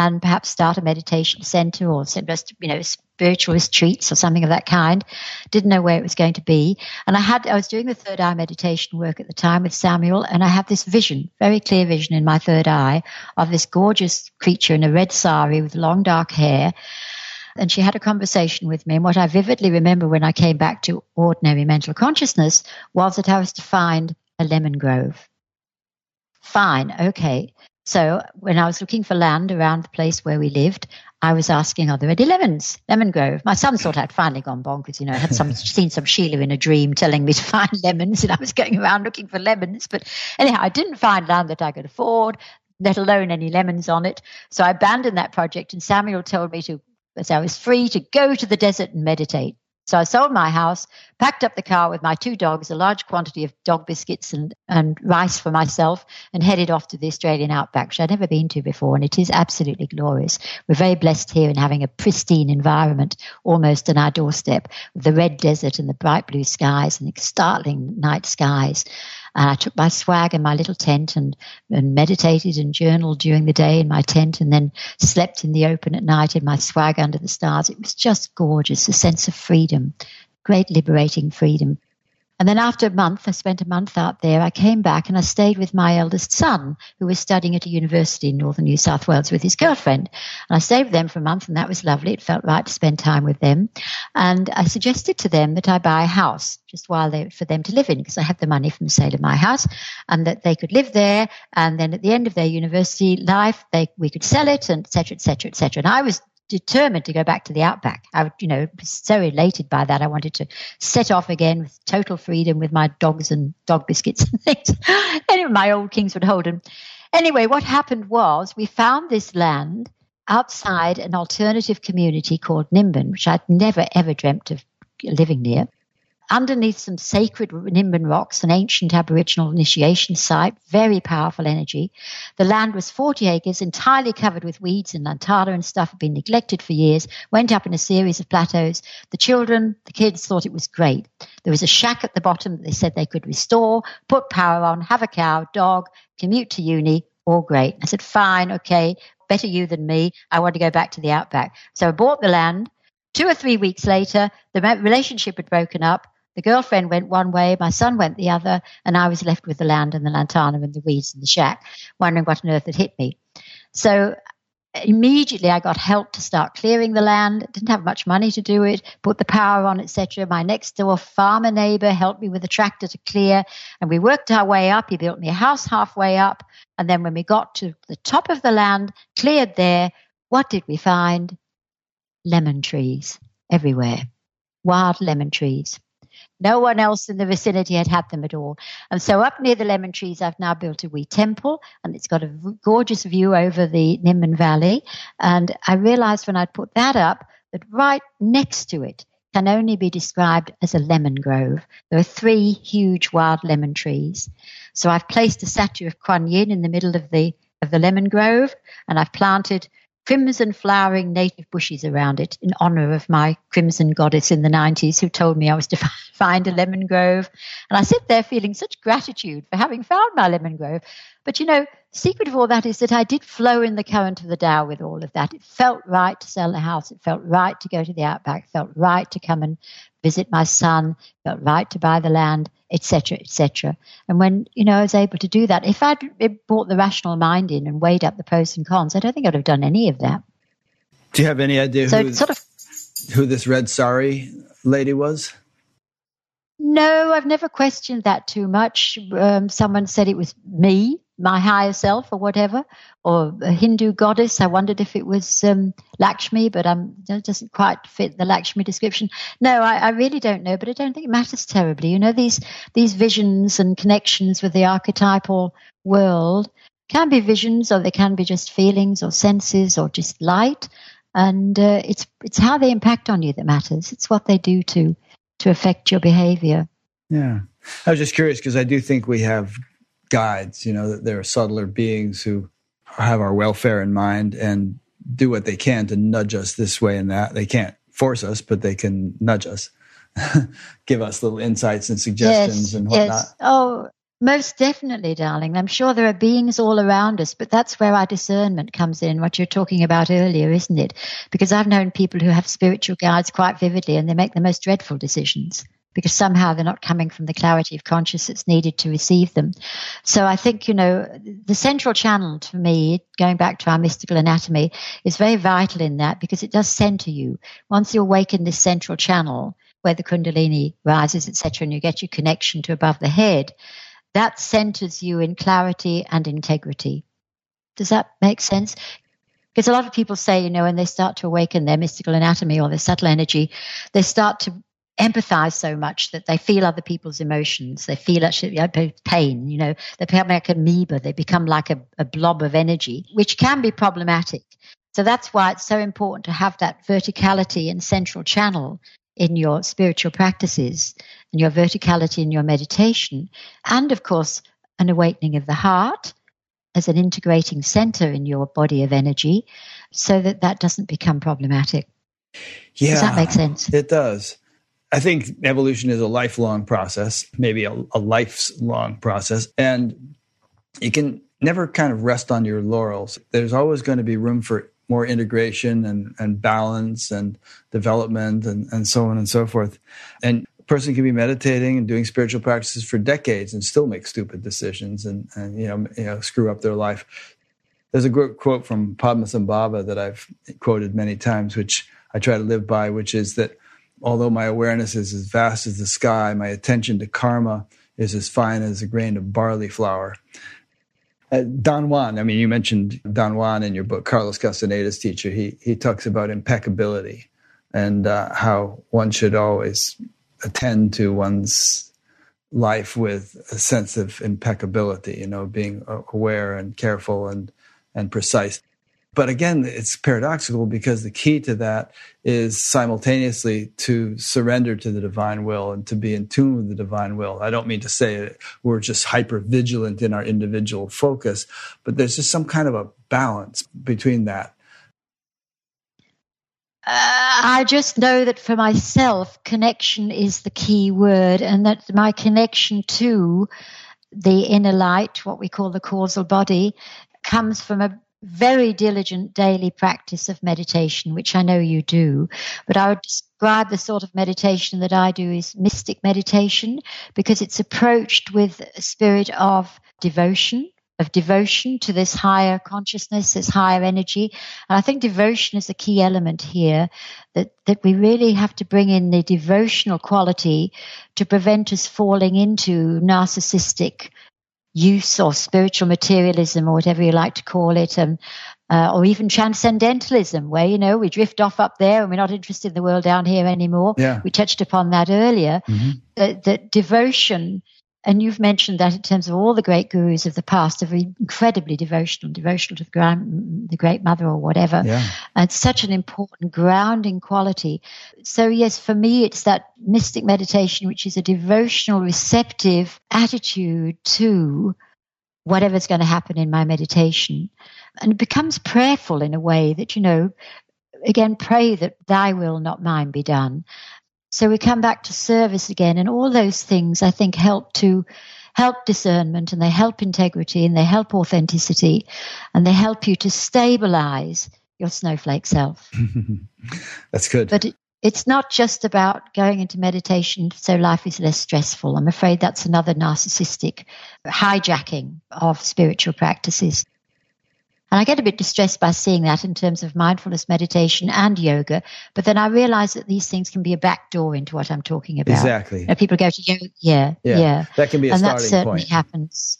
and perhaps start a meditation center or just, you know, spiritual retreats or something of that kind. Didn't know where it was going to be. And I had, I was doing the third eye meditation work at the time with Samuel, and I have this vision, very clear vision in my third eye of this gorgeous creature in a red sari with long dark hair. And she had a conversation with me. And what I vividly remember when I came back to ordinary mental consciousness was that I was to find a lemon grove. Fine, okay. So when I was looking for land around the place where we lived, I was asking, are there any lemons? Lemon grove. My son thought I'd finally gone bonkers. You know, I had some, seen some Sheila in a dream telling me to find lemons, and I was going around looking for lemons. But anyhow, I didn't find land that I could afford, let alone any lemons on it. So I abandoned that project, and Samuel told me to, as I was free, to go to the desert and meditate. So I sold my house, packed up the car with my two dogs, a large quantity of dog biscuits and, and rice for myself, and headed off to the Australian outback, which I'd never been to before. And it is absolutely glorious. We're very blessed here in having a pristine environment almost on our doorstep the red desert and the bright blue skies and the startling night skies. And I took my swag and my little tent and, and meditated and journaled during the day in my tent and then slept in the open at night in my swag under the stars. It was just gorgeous, a sense of freedom, great liberating freedom. And then after a month, I spent a month out there, I came back and I stayed with my eldest son, who was studying at a university in northern New South Wales with his girlfriend. And I stayed with them for a month and that was lovely. It felt right to spend time with them. And I suggested to them that I buy a house just while they, for them to live in because I had the money from the sale of my house and that they could live there. And then at the end of their university life, they, we could sell it and et cetera, et cetera, et cetera. And I was determined to go back to the outback. I, you know, was so elated by that. I wanted to set off again with total freedom with my dogs and dog biscuits and things. anyway, my old Kingswood Holden. Anyway, what happened was we found this land outside an alternative community called Nimbin, which I'd never ever dreamt of living near underneath some sacred Nimbin rocks, an ancient Aboriginal initiation site, very powerful energy. The land was 40 acres, entirely covered with weeds and lantana and stuff, had been neglected for years, went up in a series of plateaus. The children, the kids thought it was great. There was a shack at the bottom that they said they could restore, put power on, have a cow, dog, commute to uni, all great. I said, fine, okay, better you than me. I want to go back to the outback. So I bought the land. Two or three weeks later, the relationship had broken up. The girlfriend went one way, my son went the other, and I was left with the land and the lantana and the weeds and the shack, wondering what on earth had hit me. So immediately I got help to start clearing the land. Didn't have much money to do it. Put the power on, etc. My next door farmer neighbor helped me with a tractor to clear, and we worked our way up. He built me a house halfway up, and then when we got to the top of the land, cleared there, what did we find? Lemon trees everywhere, wild lemon trees. No one else in the vicinity had had them at all. And so up near the lemon trees, I've now built a wee temple and it's got a gorgeous view over the Nimbin Valley. And I realized when I'd put that up that right next to it can only be described as a lemon grove. There are three huge wild lemon trees. So I've placed a statue of Kuan Yin in the middle of the of the lemon grove and I've planted crimson flowering native bushes around it in honor of my crimson goddess in the 90s who told me I was to find a lemon grove. And I sit there feeling such gratitude for having found my lemon grove. But you know, secret of all that is that I did flow in the current of the Tao with all of that. It felt right to sell the house. It felt right to go to the outback. It felt right to come and visit my son. It felt right to buy the land etc., etc. And when you know I was able to do that, if I'd brought the rational mind in and weighed up the pros and cons, I don't think I'd have done any of that. Do you have any idea so who, sort of, who this red sari lady was? No, I've never questioned that too much. Um, someone said it was me my higher self or whatever, or a Hindu goddess. I wondered if it was um, Lakshmi, but um, it doesn't quite fit the Lakshmi description. No, I, I, really don't know, but I don't think it matters terribly. You know, these these visions and connections with the archetypal world can be visions, or they can be just feelings, or senses, or just light, and uh, it's it's how they impact on you that matters. It's what they do to to affect your behavior. Yeah. I was just curious because I do think we have guides, you know, that there are subtler beings who have our welfare in mind and do what they can to nudge us this way and that. They can't force us, but they can nudge us, give us little insights and suggestions yes, and whatnot. Yes. Oh, most definitely, darling. I'm sure there are beings all around us, but that's where our discernment comes in, what you're talking about earlier, isn't it? Because I've known people who have spiritual guides quite vividly and they make the most dreadful decisions because somehow they're not coming from the clarity of consciousness needed to receive them. So I think, you know, the central channel for me, going back to our mystical anatomy, is very vital in that because it does center you. Once you awaken this central channel where the kundalini rises, etc., and you get your connection to above the head, that centers you in clarity and integrity. Does that make sense? Because a lot of people say, you know, when they start to awaken their mystical anatomy or their subtle energy, they start to empathize so much that they feel other people's emotions. They feel actually pain. You know, they become like amoeba. They become like a, a blob of energy, which can be problematic. So that's why it's so important to have that verticality and central channel in your spiritual practices and your verticality in your meditation. And of course, an awakening of the heart as an integrating center in your body of energy so that that doesn't become problematic. Yeah. Does that make sense? It does. I think evolution is a lifelong process, maybe a, a lifelong process. And you can never kind of rest on your laurels. There's always going to be room for more integration and, and balance and development and, and so on and so forth. And a person can be meditating and doing spiritual practices for decades and still make stupid decisions and, and you, know, you know screw up their life. There's a great quote from Padmasambhava that I've quoted many times, which I try to live by, which is that although my awareness is as vast as the sky, my attention to karma is as fine as a grain of barley flour. Uh, Don Juan, I mean, you mentioned Don Juan in your book, Carlos Castaneda's teacher. He, he talks about impeccability and uh, how one should always attend to one's life with a sense of impeccability, you know, being aware and careful and, and precise. But again, it's paradoxical because the key to that is simultaneously to surrender to the divine will and to be in tune with the divine will. I don't mean to say we're just hyper vigilant in our individual focus, but there's just some kind of a balance between that. Uh, I just know that for myself, connection is the key word, and that my connection to the inner light, what we call the causal body, comes from a very diligent daily practice of meditation, which I know you do, but I would describe the sort of meditation that I do is mystic meditation because it's approached with a spirit of devotion, of devotion to this higher consciousness, this higher energy. And I think devotion is a key element here that, that we really have to bring in the devotional quality to prevent us falling into narcissistic use or spiritual materialism or whatever you like to call it, um, uh, or even transcendentalism, where you know we drift off up there and we're not interested in the world down here anymore. Yeah. We touched upon that earlier. Mm-hmm. That, that devotion and you've mentioned that in terms of all the great gurus of the past are incredibly devotional, devotional to the, grand, the great mother or whatever. Yeah. And it's such an important grounding quality. So, yes, for me, it's that mystic meditation, which is a devotional, receptive attitude to whatever's going to happen in my meditation. And it becomes prayerful in a way that, you know, again, pray that thy will, not mine, be done. So we come back to service again, and all those things I think help to help discernment and they help integrity and they help authenticity and they help you to stabilize your snowflake self. That's good. But it, it's not just about going into meditation so life is less stressful. I'm afraid that's another narcissistic hijacking of spiritual practices. And I get a bit distressed by seeing that in terms of mindfulness meditation and yoga. But then I realize that these things can be a back door into what I'm talking about. Exactly. You know, people go to yoga. Yeah, yeah. yeah. That can be a and starting that certainly point. happens.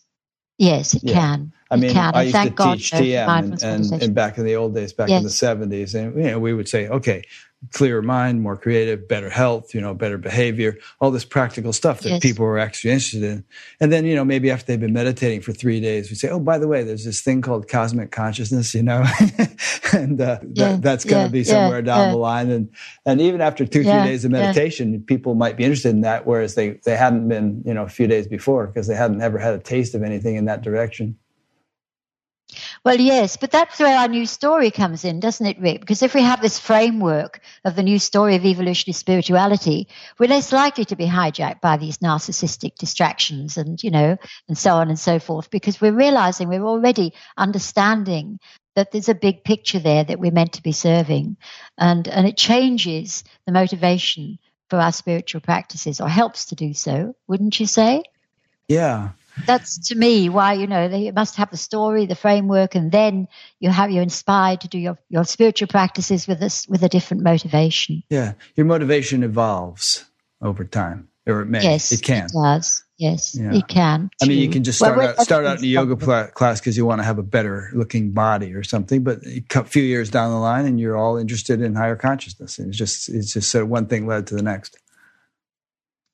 Yes, it yeah. can. I mean, can. I used to God teach TM and, and, and, back in the old days, back yes. in the 70s, and you know, we would say, okay, clearer mind, more creative, better health, you know, better behavior, all this practical stuff that yes. people were actually interested in. And then, you know, maybe after they've been meditating for three days, we say, oh, by the way, there's this thing called cosmic consciousness, you know, and uh, yeah, that, that's going to yeah, be somewhere yeah, down the line. And and even after two, three days of meditation, people might be interested in that, whereas they, they hadn't been, you know, a few days before because they hadn't ever had a taste of anything in that direction. Well, yes, but that's where our new story comes in, doesn't it, Rick? Because if we have this framework of the new story of evolutionary spirituality, we're less likely to be hijacked by these narcissistic distractions and, you know, and so on and so forth, because we're realizing we're already understanding that there's a big picture there that we're meant to be serving. And, and it changes the motivation for our spiritual practices or helps to do so, wouldn't you say? Yeah, that's to me why you know you must have the story the framework and then you have you're inspired to do your, your spiritual practices with this with a different motivation. Yeah. Your motivation evolves over time or it may. Yes it can. it does. Yes yeah. it can i mean you can just start well, out start out in a yoga pl- class because you want to have a better looking body or something but a few years down the line and you're all interested in higher consciousness and it's just it's just so one thing led to the next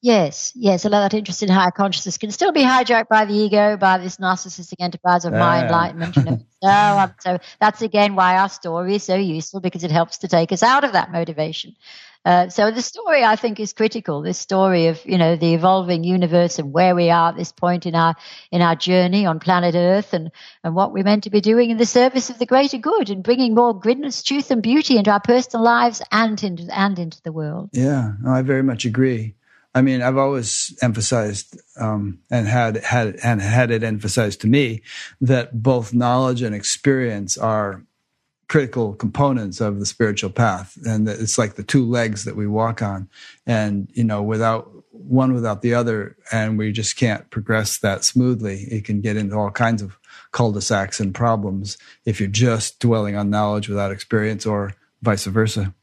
Yes, yes. A lot of that interest in higher consciousness can still be hijacked by the ego, by this narcissistic enterprise of my enlightenment. You know, so, um, so that's again why our story is so useful because it helps to take us out of that motivation. Uh, so the story, I think, is critical. This story of you know the evolving universe and where we are at this point in our in our journey on planet Earth, and and what we're meant to be doing in the service of the greater good, and bringing more goodness, truth, and beauty into our personal lives and into and into the world. Yeah, I very much agree. I mean, I've always emphasized um, and had had and had it emphasized to me that both knowledge and experience are critical components of the spiritual path, and that it's like the two legs that we walk on. And you know, without one without the other, and we just can't progress that smoothly. It can get into all kinds of cul-de-sacs and problems if you're just dwelling on knowledge without experience, or vice versa.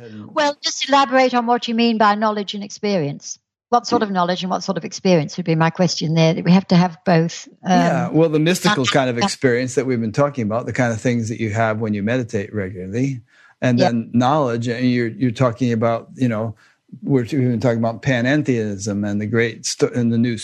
And... Well, just elaborate on what you mean by knowledge and experience. what sort of knowledge and what sort of experience would be my question there that we have to have both um, yeah well the mystical kind of experience that we've been talking about the kind of things that you have when you meditate regularly and yep. then knowledge and you're you're talking about you know we're even talking about panentheism and the great sto- and the new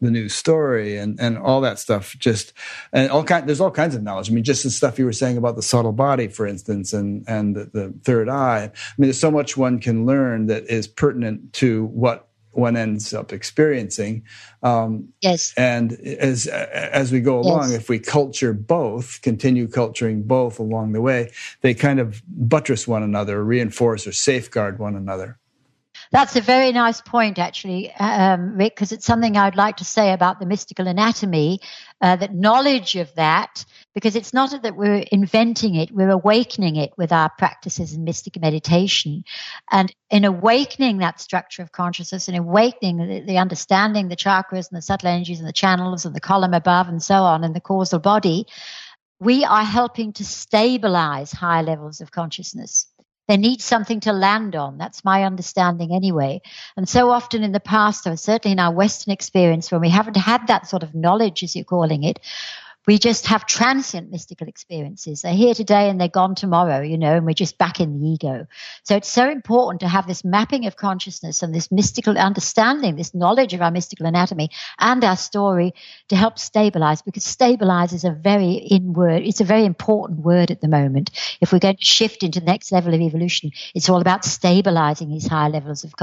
the new story and and all that stuff just and all kind there's all kinds of knowledge i mean just the stuff you were saying about the subtle body for instance and and the, the third eye i mean there's so much one can learn that is pertinent to what one ends up experiencing. Um, yes. And as as we go along, yes. if we culture both, continue culturing both along the way, they kind of buttress one another, reinforce or safeguard one another. That's a very nice point, actually, um, Rick, because it's something I'd like to say about the mystical anatomy. Uh, that knowledge of that because it's not that we're inventing it, we're awakening it with our practices in mystic meditation. And in awakening that structure of consciousness and awakening the, the, understanding, the chakras and the subtle energies and the channels and the column above and so on and the causal body, we are helping to stabilize higher levels of consciousness. They need something to land on. That's my understanding anyway. And so often in the past, or certainly in our Western experience, when we haven't had that sort of knowledge, as you're calling it, we just have transient mystical experiences. They're here today and they're gone tomorrow, you know, and we're just back in the ego. So it's so important to have this mapping of consciousness and this mystical understanding, this knowledge of our mystical anatomy and our story to help stabilize because stabilize is a very in word, it's a very important word at the moment. If we're going to shift into the next level of evolution, it's all about stabilizing these higher levels of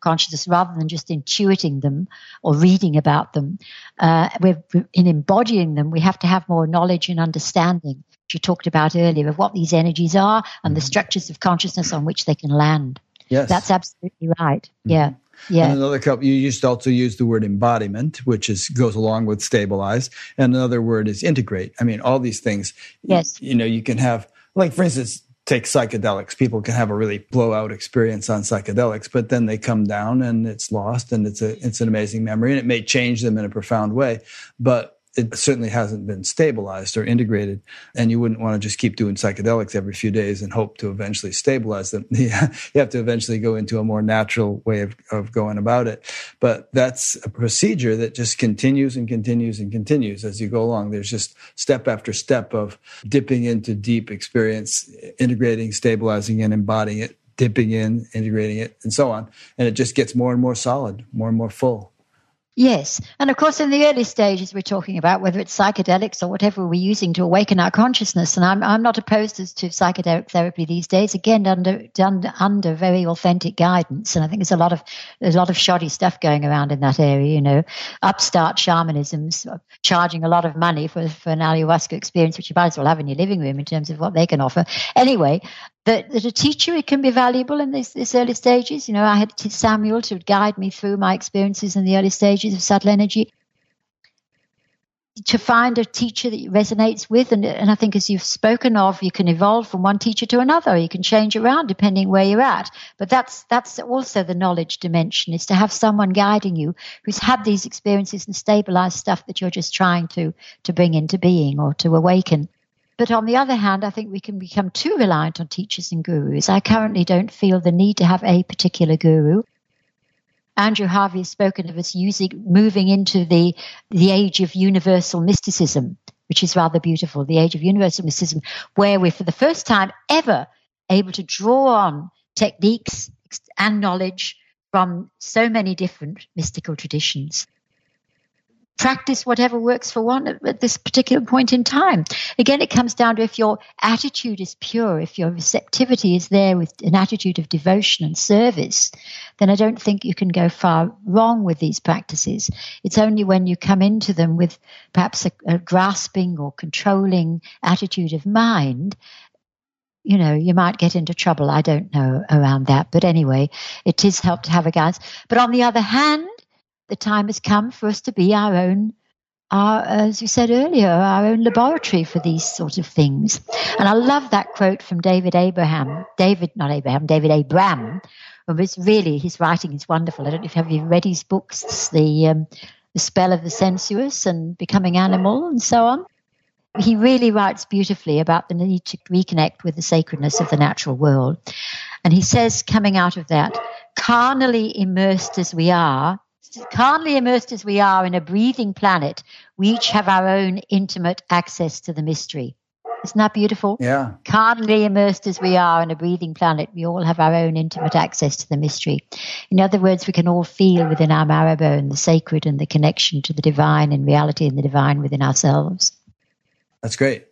consciousness rather than just intuiting them or reading about them. Uh, we're, in embodying them, we have to have more knowledge and understanding, which you talked about earlier, of what these energies are and the mm-hmm. structures of consciousness on which they can land. Yes. That's absolutely right. Mm-hmm. Yeah. Yeah. And another couple, you used to also use the word embodiment, which is goes along with stabilize. And another word is integrate. I mean, all these things. Yes. You, you know, you can have, like, for instance, take psychedelics. People can have a really blowout experience on psychedelics, but then they come down and it's lost and it's a, it's an amazing memory and it may change them in a profound way. But it certainly hasn't been stabilized or integrated. And you wouldn't want to just keep doing psychedelics every few days and hope to eventually stabilize them. you have to eventually go into a more natural way of, of going about it. But that's a procedure that just continues and continues and continues as you go along. There's just step after step of dipping into deep experience, integrating, stabilizing, and embodying it, dipping in, integrating it, and so on. And it just gets more and more solid, more and more full. Yes. And of course, in the early stages, we're talking about whether it's psychedelics or whatever we're using to awaken our consciousness. And I'm, I'm not opposed to psychedelic therapy these days, again, under, done under very authentic guidance. And I think there's a lot of, there's a lot of shoddy stuff going around in that area, you know, upstart shamanisms uh, charging a lot of money for, for an ayahuasca experience, which you might as well have in your living room in terms of what they can offer. Anyway, that, that a teacher it can be valuable in this, this early stages. You know, I had Samuel to guide me through my experiences in the early stages of subtle energy. To find a teacher that resonates with, and, and I think as you've spoken of, you can evolve from one teacher to another. You can change around depending where you're at. But that's that's also the knowledge dimension: is to have someone guiding you who's had these experiences and stabilized stuff that you're just trying to to bring into being or to awaken. But on the other hand, I think we can become too reliant on teachers and gurus. I currently don't feel the need to have a particular guru. Andrew Harvey has spoken of us using moving into the the age of universal mysticism, which is rather beautiful. The age of universal mysticism, where we're for the first time ever able to draw on techniques and knowledge from so many different mystical traditions practice whatever works for one at this particular point in time. Again, it comes down to if your attitude is pure, if your receptivity is there with an attitude of devotion and service, then I don't think you can go far wrong with these practices. It's only when you come into them with perhaps a, a grasping or controlling attitude of mind you know, you might get into trouble. I don't know around that. But anyway, it is helped to have a guidance. But on the other hand, the time has come for us to be our own our, as you said earlier, our own laboratory for these sort of things. And I love that quote from David Abraham, David, not Abraham, David Abram. It's really, his writing is wonderful. I don't know if you have you read his books, the, um, the Spell of the Sensuous and Becoming Animal and so on. He really writes beautifully about the need to reconnect with the sacredness of the natural world. And he says, coming out of that, carnally immersed as we are, carnally immersed as we are in a breathing planet, we each have our own intimate access to the mystery. Isn't that beautiful? Yeah. Calmly immersed as we are in a breathing planet, we all have our own intimate access to the mystery. In other words, we can all feel within our marrow bone the sacred and the connection to the divine and reality and the divine within ourselves. That's great.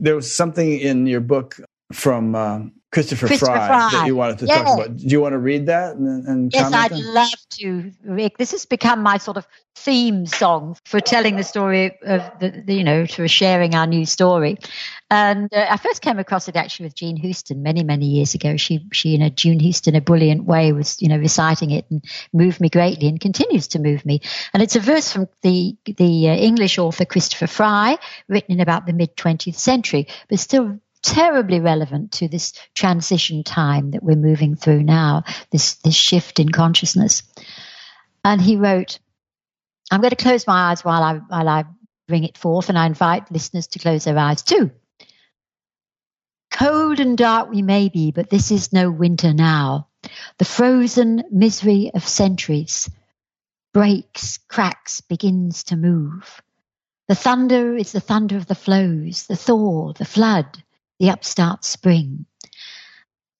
There was something in your book from uh, Christopher, Christopher Fry, Fry. that you wanted to Yeah. talk about. Do you want to read that and, and Yes, I'd on? love to, Rick. This has become my sort of theme song for telling the story of the, the you know, for sharing our new story. And uh, I first came across it actually with Jean Houston many, many years ago. She, she in a Jean Houston a brilliant way was, you know, reciting it and moved me greatly and continues to move me. And it's a verse from the the uh, English author Christopher Fry, written in about the mid 20th century, but still terribly relevant to this transition time that we're moving through now, this, this shift in consciousness. And he wrote, I'm going to close my eyes while I, while I bring it forth, and I invite listeners to close their eyes too. Cold and dark we may be, but this is no winter now. The frozen misery of centuries breaks, cracks, begins to move. The thunder is the thunder of the flows, the thaw, the flood, the upstart spring.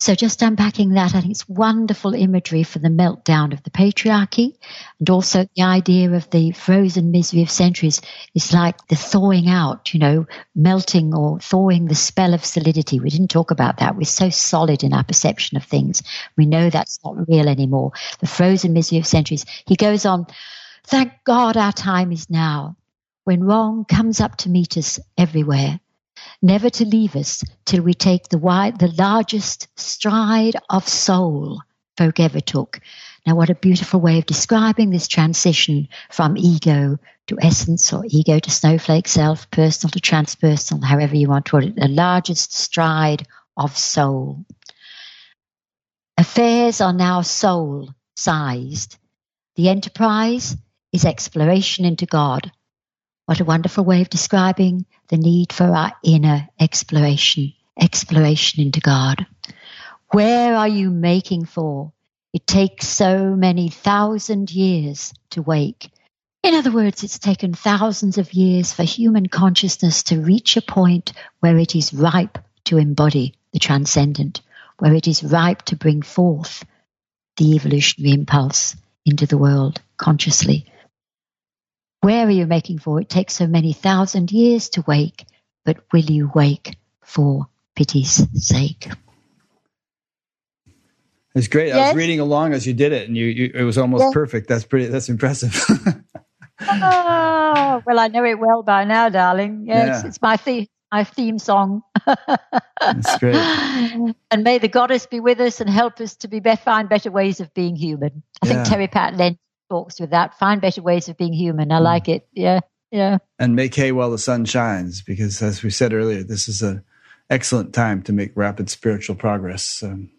So, just unpacking that, I think it's wonderful imagery for the meltdown of the patriarchy, and also the idea of the frozen misery of centuries is like the thawing out, you know, melting or thawing the spell of solidity. We didn't talk about that. We're so solid in our perception of things. We know that's not real anymore. The frozen misery of centuries. He goes on, thank God our time is now, when wrong comes up to meet us everywhere never to leave us till we take the wide, the largest stride of soul folk ever took. Now, what a beautiful way of describing this transition from ego to essence or ego to snowflake self, personal to transpersonal, however you want to put it, the largest stride of soul. Affairs are now soul sized. The enterprise is exploration into God. What a wonderful way of describing the need for our inner exploration, exploration into God. Where are you making for? It takes so many thousand years to wake. In other words, it's taken thousands of years for human consciousness to reach a point where it is ripe to embody the transcendent, where it is ripe to bring forth the evolutionary impulse into the world consciously. Where are you making for? It takes so many thousand years to wake, but will you wake for pity's sake? It's great. I was reading along as you did it, and you, you it was almost Yes. perfect. That's pretty. That's impressive. oh, well, I know it well by now, darling. Yes, Yeah. it's my theme, my theme song. That's great. And may the goddess be with us and help us to be, be find better ways of being human. I Yeah. think Terry Patten talks with that. Find better ways of being human. I Mm. like it. Yeah, yeah. and make hay while the sun shines, because as we said earlier, this is an excellent time to make rapid spiritual progress. Um,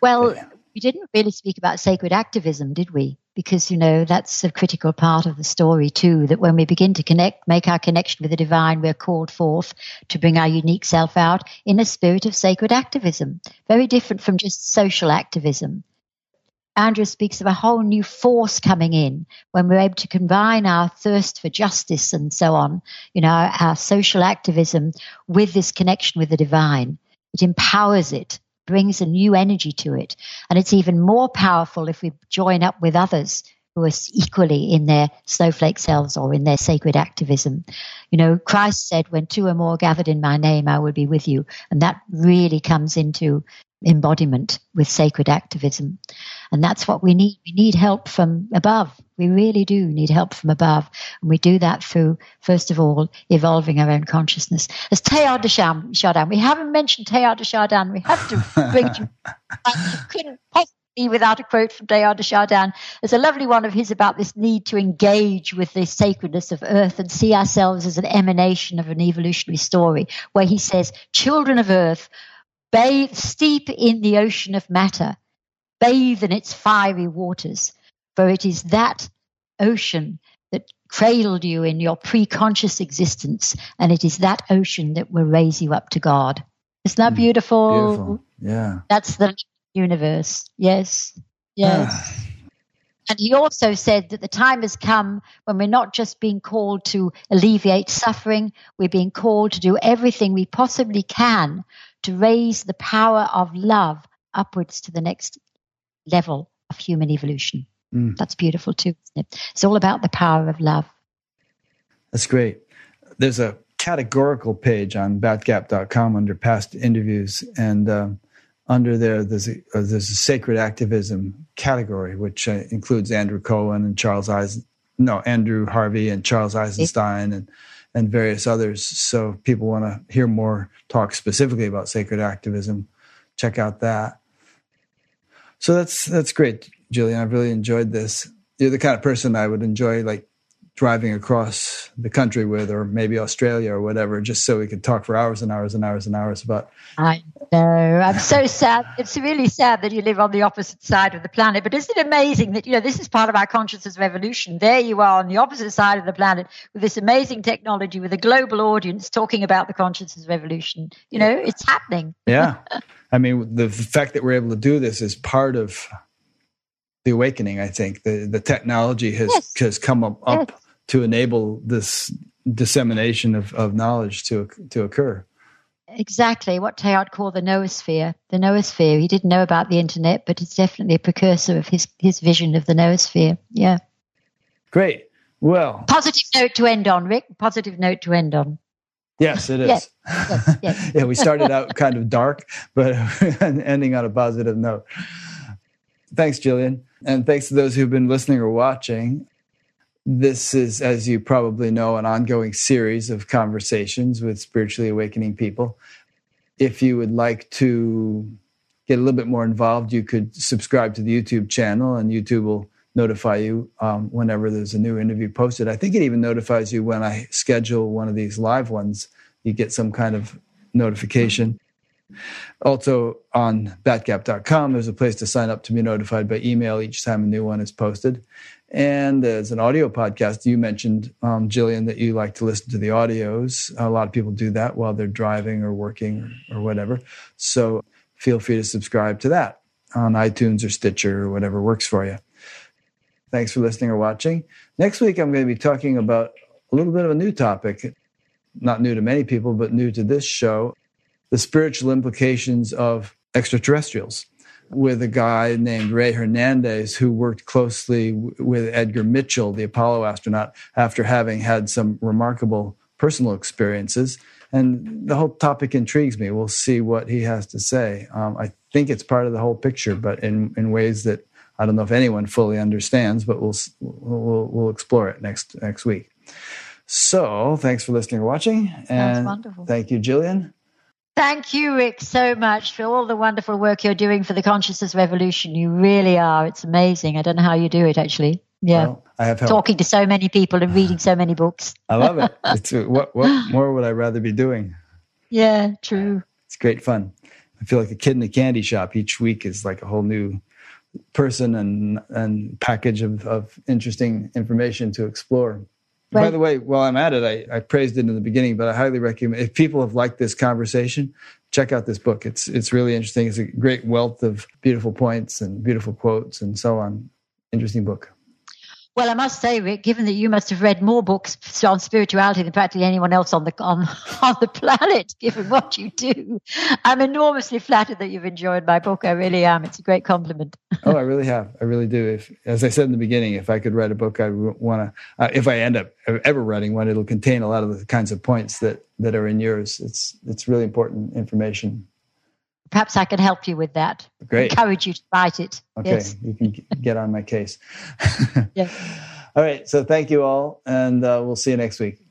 Well, Yeah. we didn't really speak about sacred activism, did we? Because, you know, that's a critical part of the story, too. That when we begin to connect, make our connection with the divine, we're called forth to bring our unique self out in a spirit of sacred activism. Very different from just social activism. Andrew speaks of a whole new force coming in when we're able to combine our thirst for justice and so on, you know, our, our social activism with this connection with the divine. It empowers it, brings a new energy to it. And it's even more powerful if we join up with others who are equally in their snowflake selves or in their sacred activism. You know, Christ said, when two or more gathered in my name, I will be with you. And that really comes into embodiment with sacred activism. And that's what we need. We need help from above. We really do need help from above. And we do that through, first of all, evolving our own consciousness. As Teilhard de Chardin, we haven't mentioned Teilhard de Chardin. We have to bring to, I couldn't possibly without a quote from Teilhard de Chardin. There's a lovely one of his about this need to engage with the sacredness of earth and see ourselves as an emanation of an evolutionary story, where he says, Children of earth, bathe, steep in the ocean of matter, bathe in its fiery waters, for it is that ocean that cradled you in your pre-conscious existence, and it is that ocean that will raise you up to God. Isn't that Mm, beautiful? beautiful. Yeah. That's the universe. Yes. Yes. And he also said that the time has come when we're not just being called to alleviate suffering, we're being called to do everything we possibly can to raise the power of love upwards to the next level of human evolution. Mm. That's beautiful too, isn't it? It's all about the power of love. That's great. There's a categorical page on batgap.com under past interviews, and um, under there there's a, uh, there's a sacred activism category, which uh, includes Andrew Cohen and Charles Eisen, no Andrew Harvey and Charles Eisenstein and and various others. So people want to hear more talk specifically about sacred activism, check out that. So that's that's great, Gillian. I've really enjoyed this. You're the kind of person I would enjoy like driving across the country with, or maybe Australia or whatever, just so we could talk for hours and hours and hours and hours about. I know. I'm so sad. It's really sad that you live on the opposite side of the planet. But isn't it amazing that, you know, this is part of our consciousness revolution? There you are on the opposite side of the planet with this amazing technology, with a global audience talking about the consciousness revolution. You know, it's happening. yeah. I mean, the fact that we're able to do this is part of the awakening. I think the the technology has yes. has come up, up yes to enable this dissemination of, of knowledge to to occur. Exactly what Teilhard called the noosphere. The noosphere. He didn't know about the internet, but it's definitely a precursor of his his vision of the noosphere. Yeah. Great. Well, positive note to end on, Rick. Positive note to end on. Yes, it is. Yes, yes, yes. yeah, we started out kind of dark, but ending on a positive note. Thanks, Gillian. And thanks to those who've been listening or watching. This is, as you probably know, an ongoing series of conversations with spiritually awakening people. If you would like to get a little bit more involved, you could subscribe to the YouTube channel, and YouTube will notify you um, whenever there's a new interview posted. I think it even notifies you when I schedule one of these live ones. You get some kind of notification. Also on batgap.com, there's a place to sign up to be notified by email each time a new one is posted. And as an audio podcast, you mentioned, um, Gillian, that you like to listen to the audios. A lot of people do that while they're driving or working or, or whatever. So feel free to subscribe to that on iTunes or Stitcher or whatever works for you. Thanks for listening or watching. Next week, I'm going to be talking about a little bit of a new topic, not new to many people, but new to this show the spiritual implications of extraterrestrials with a guy named Ray Hernandez who worked closely w- with Edgar Mitchell, the Apollo astronaut, after having had some remarkable personal experiences. And the whole topic intrigues me. We'll see what he has to say. Um, I think it's part of the whole picture, but in, in ways that I don't know if anyone fully understands, but we'll, we'll, we'll explore it next, next week. So thanks for listening or watching. And wonderful. thank you, Gillian. Thank you, Rick, so much for all the wonderful work you're doing for the consciousness revolution. You really are. It's amazing. I don't know how you do it, actually. Yeah. Well, I have help. talking to so many people and reading so many books. I love it. It's uh, what what more would I rather be doing? Yeah, true. It's great fun. I feel like a kid in a candy shop. Each week is like a whole new person and and package of, of interesting information to explore. By the way, while I'm at it, I, I praised it in the beginning, but I highly recommend if people have liked this conversation, check out this book. It's it's really interesting. It's a great wealth of beautiful points and beautiful quotes and so on. Interesting book. Well, I must say, Rick, given that you must have read more books on spirituality than practically anyone else on the on, on the planet, given what you do, I'm enormously flattered that you've enjoyed my book. I really am. It's a great compliment. oh, I really have. I really do. If, as I said in the beginning, if I could write a book, I want to. Uh, if I end up ever writing one, it'll contain a lot of the kinds of points that that are in yours. It's it's really important information perhaps I can help you with that. Great. Encourage you to write it. Okay, yes. you can get on my case. yes. All right. So thank you all, and uh, we'll see you next week.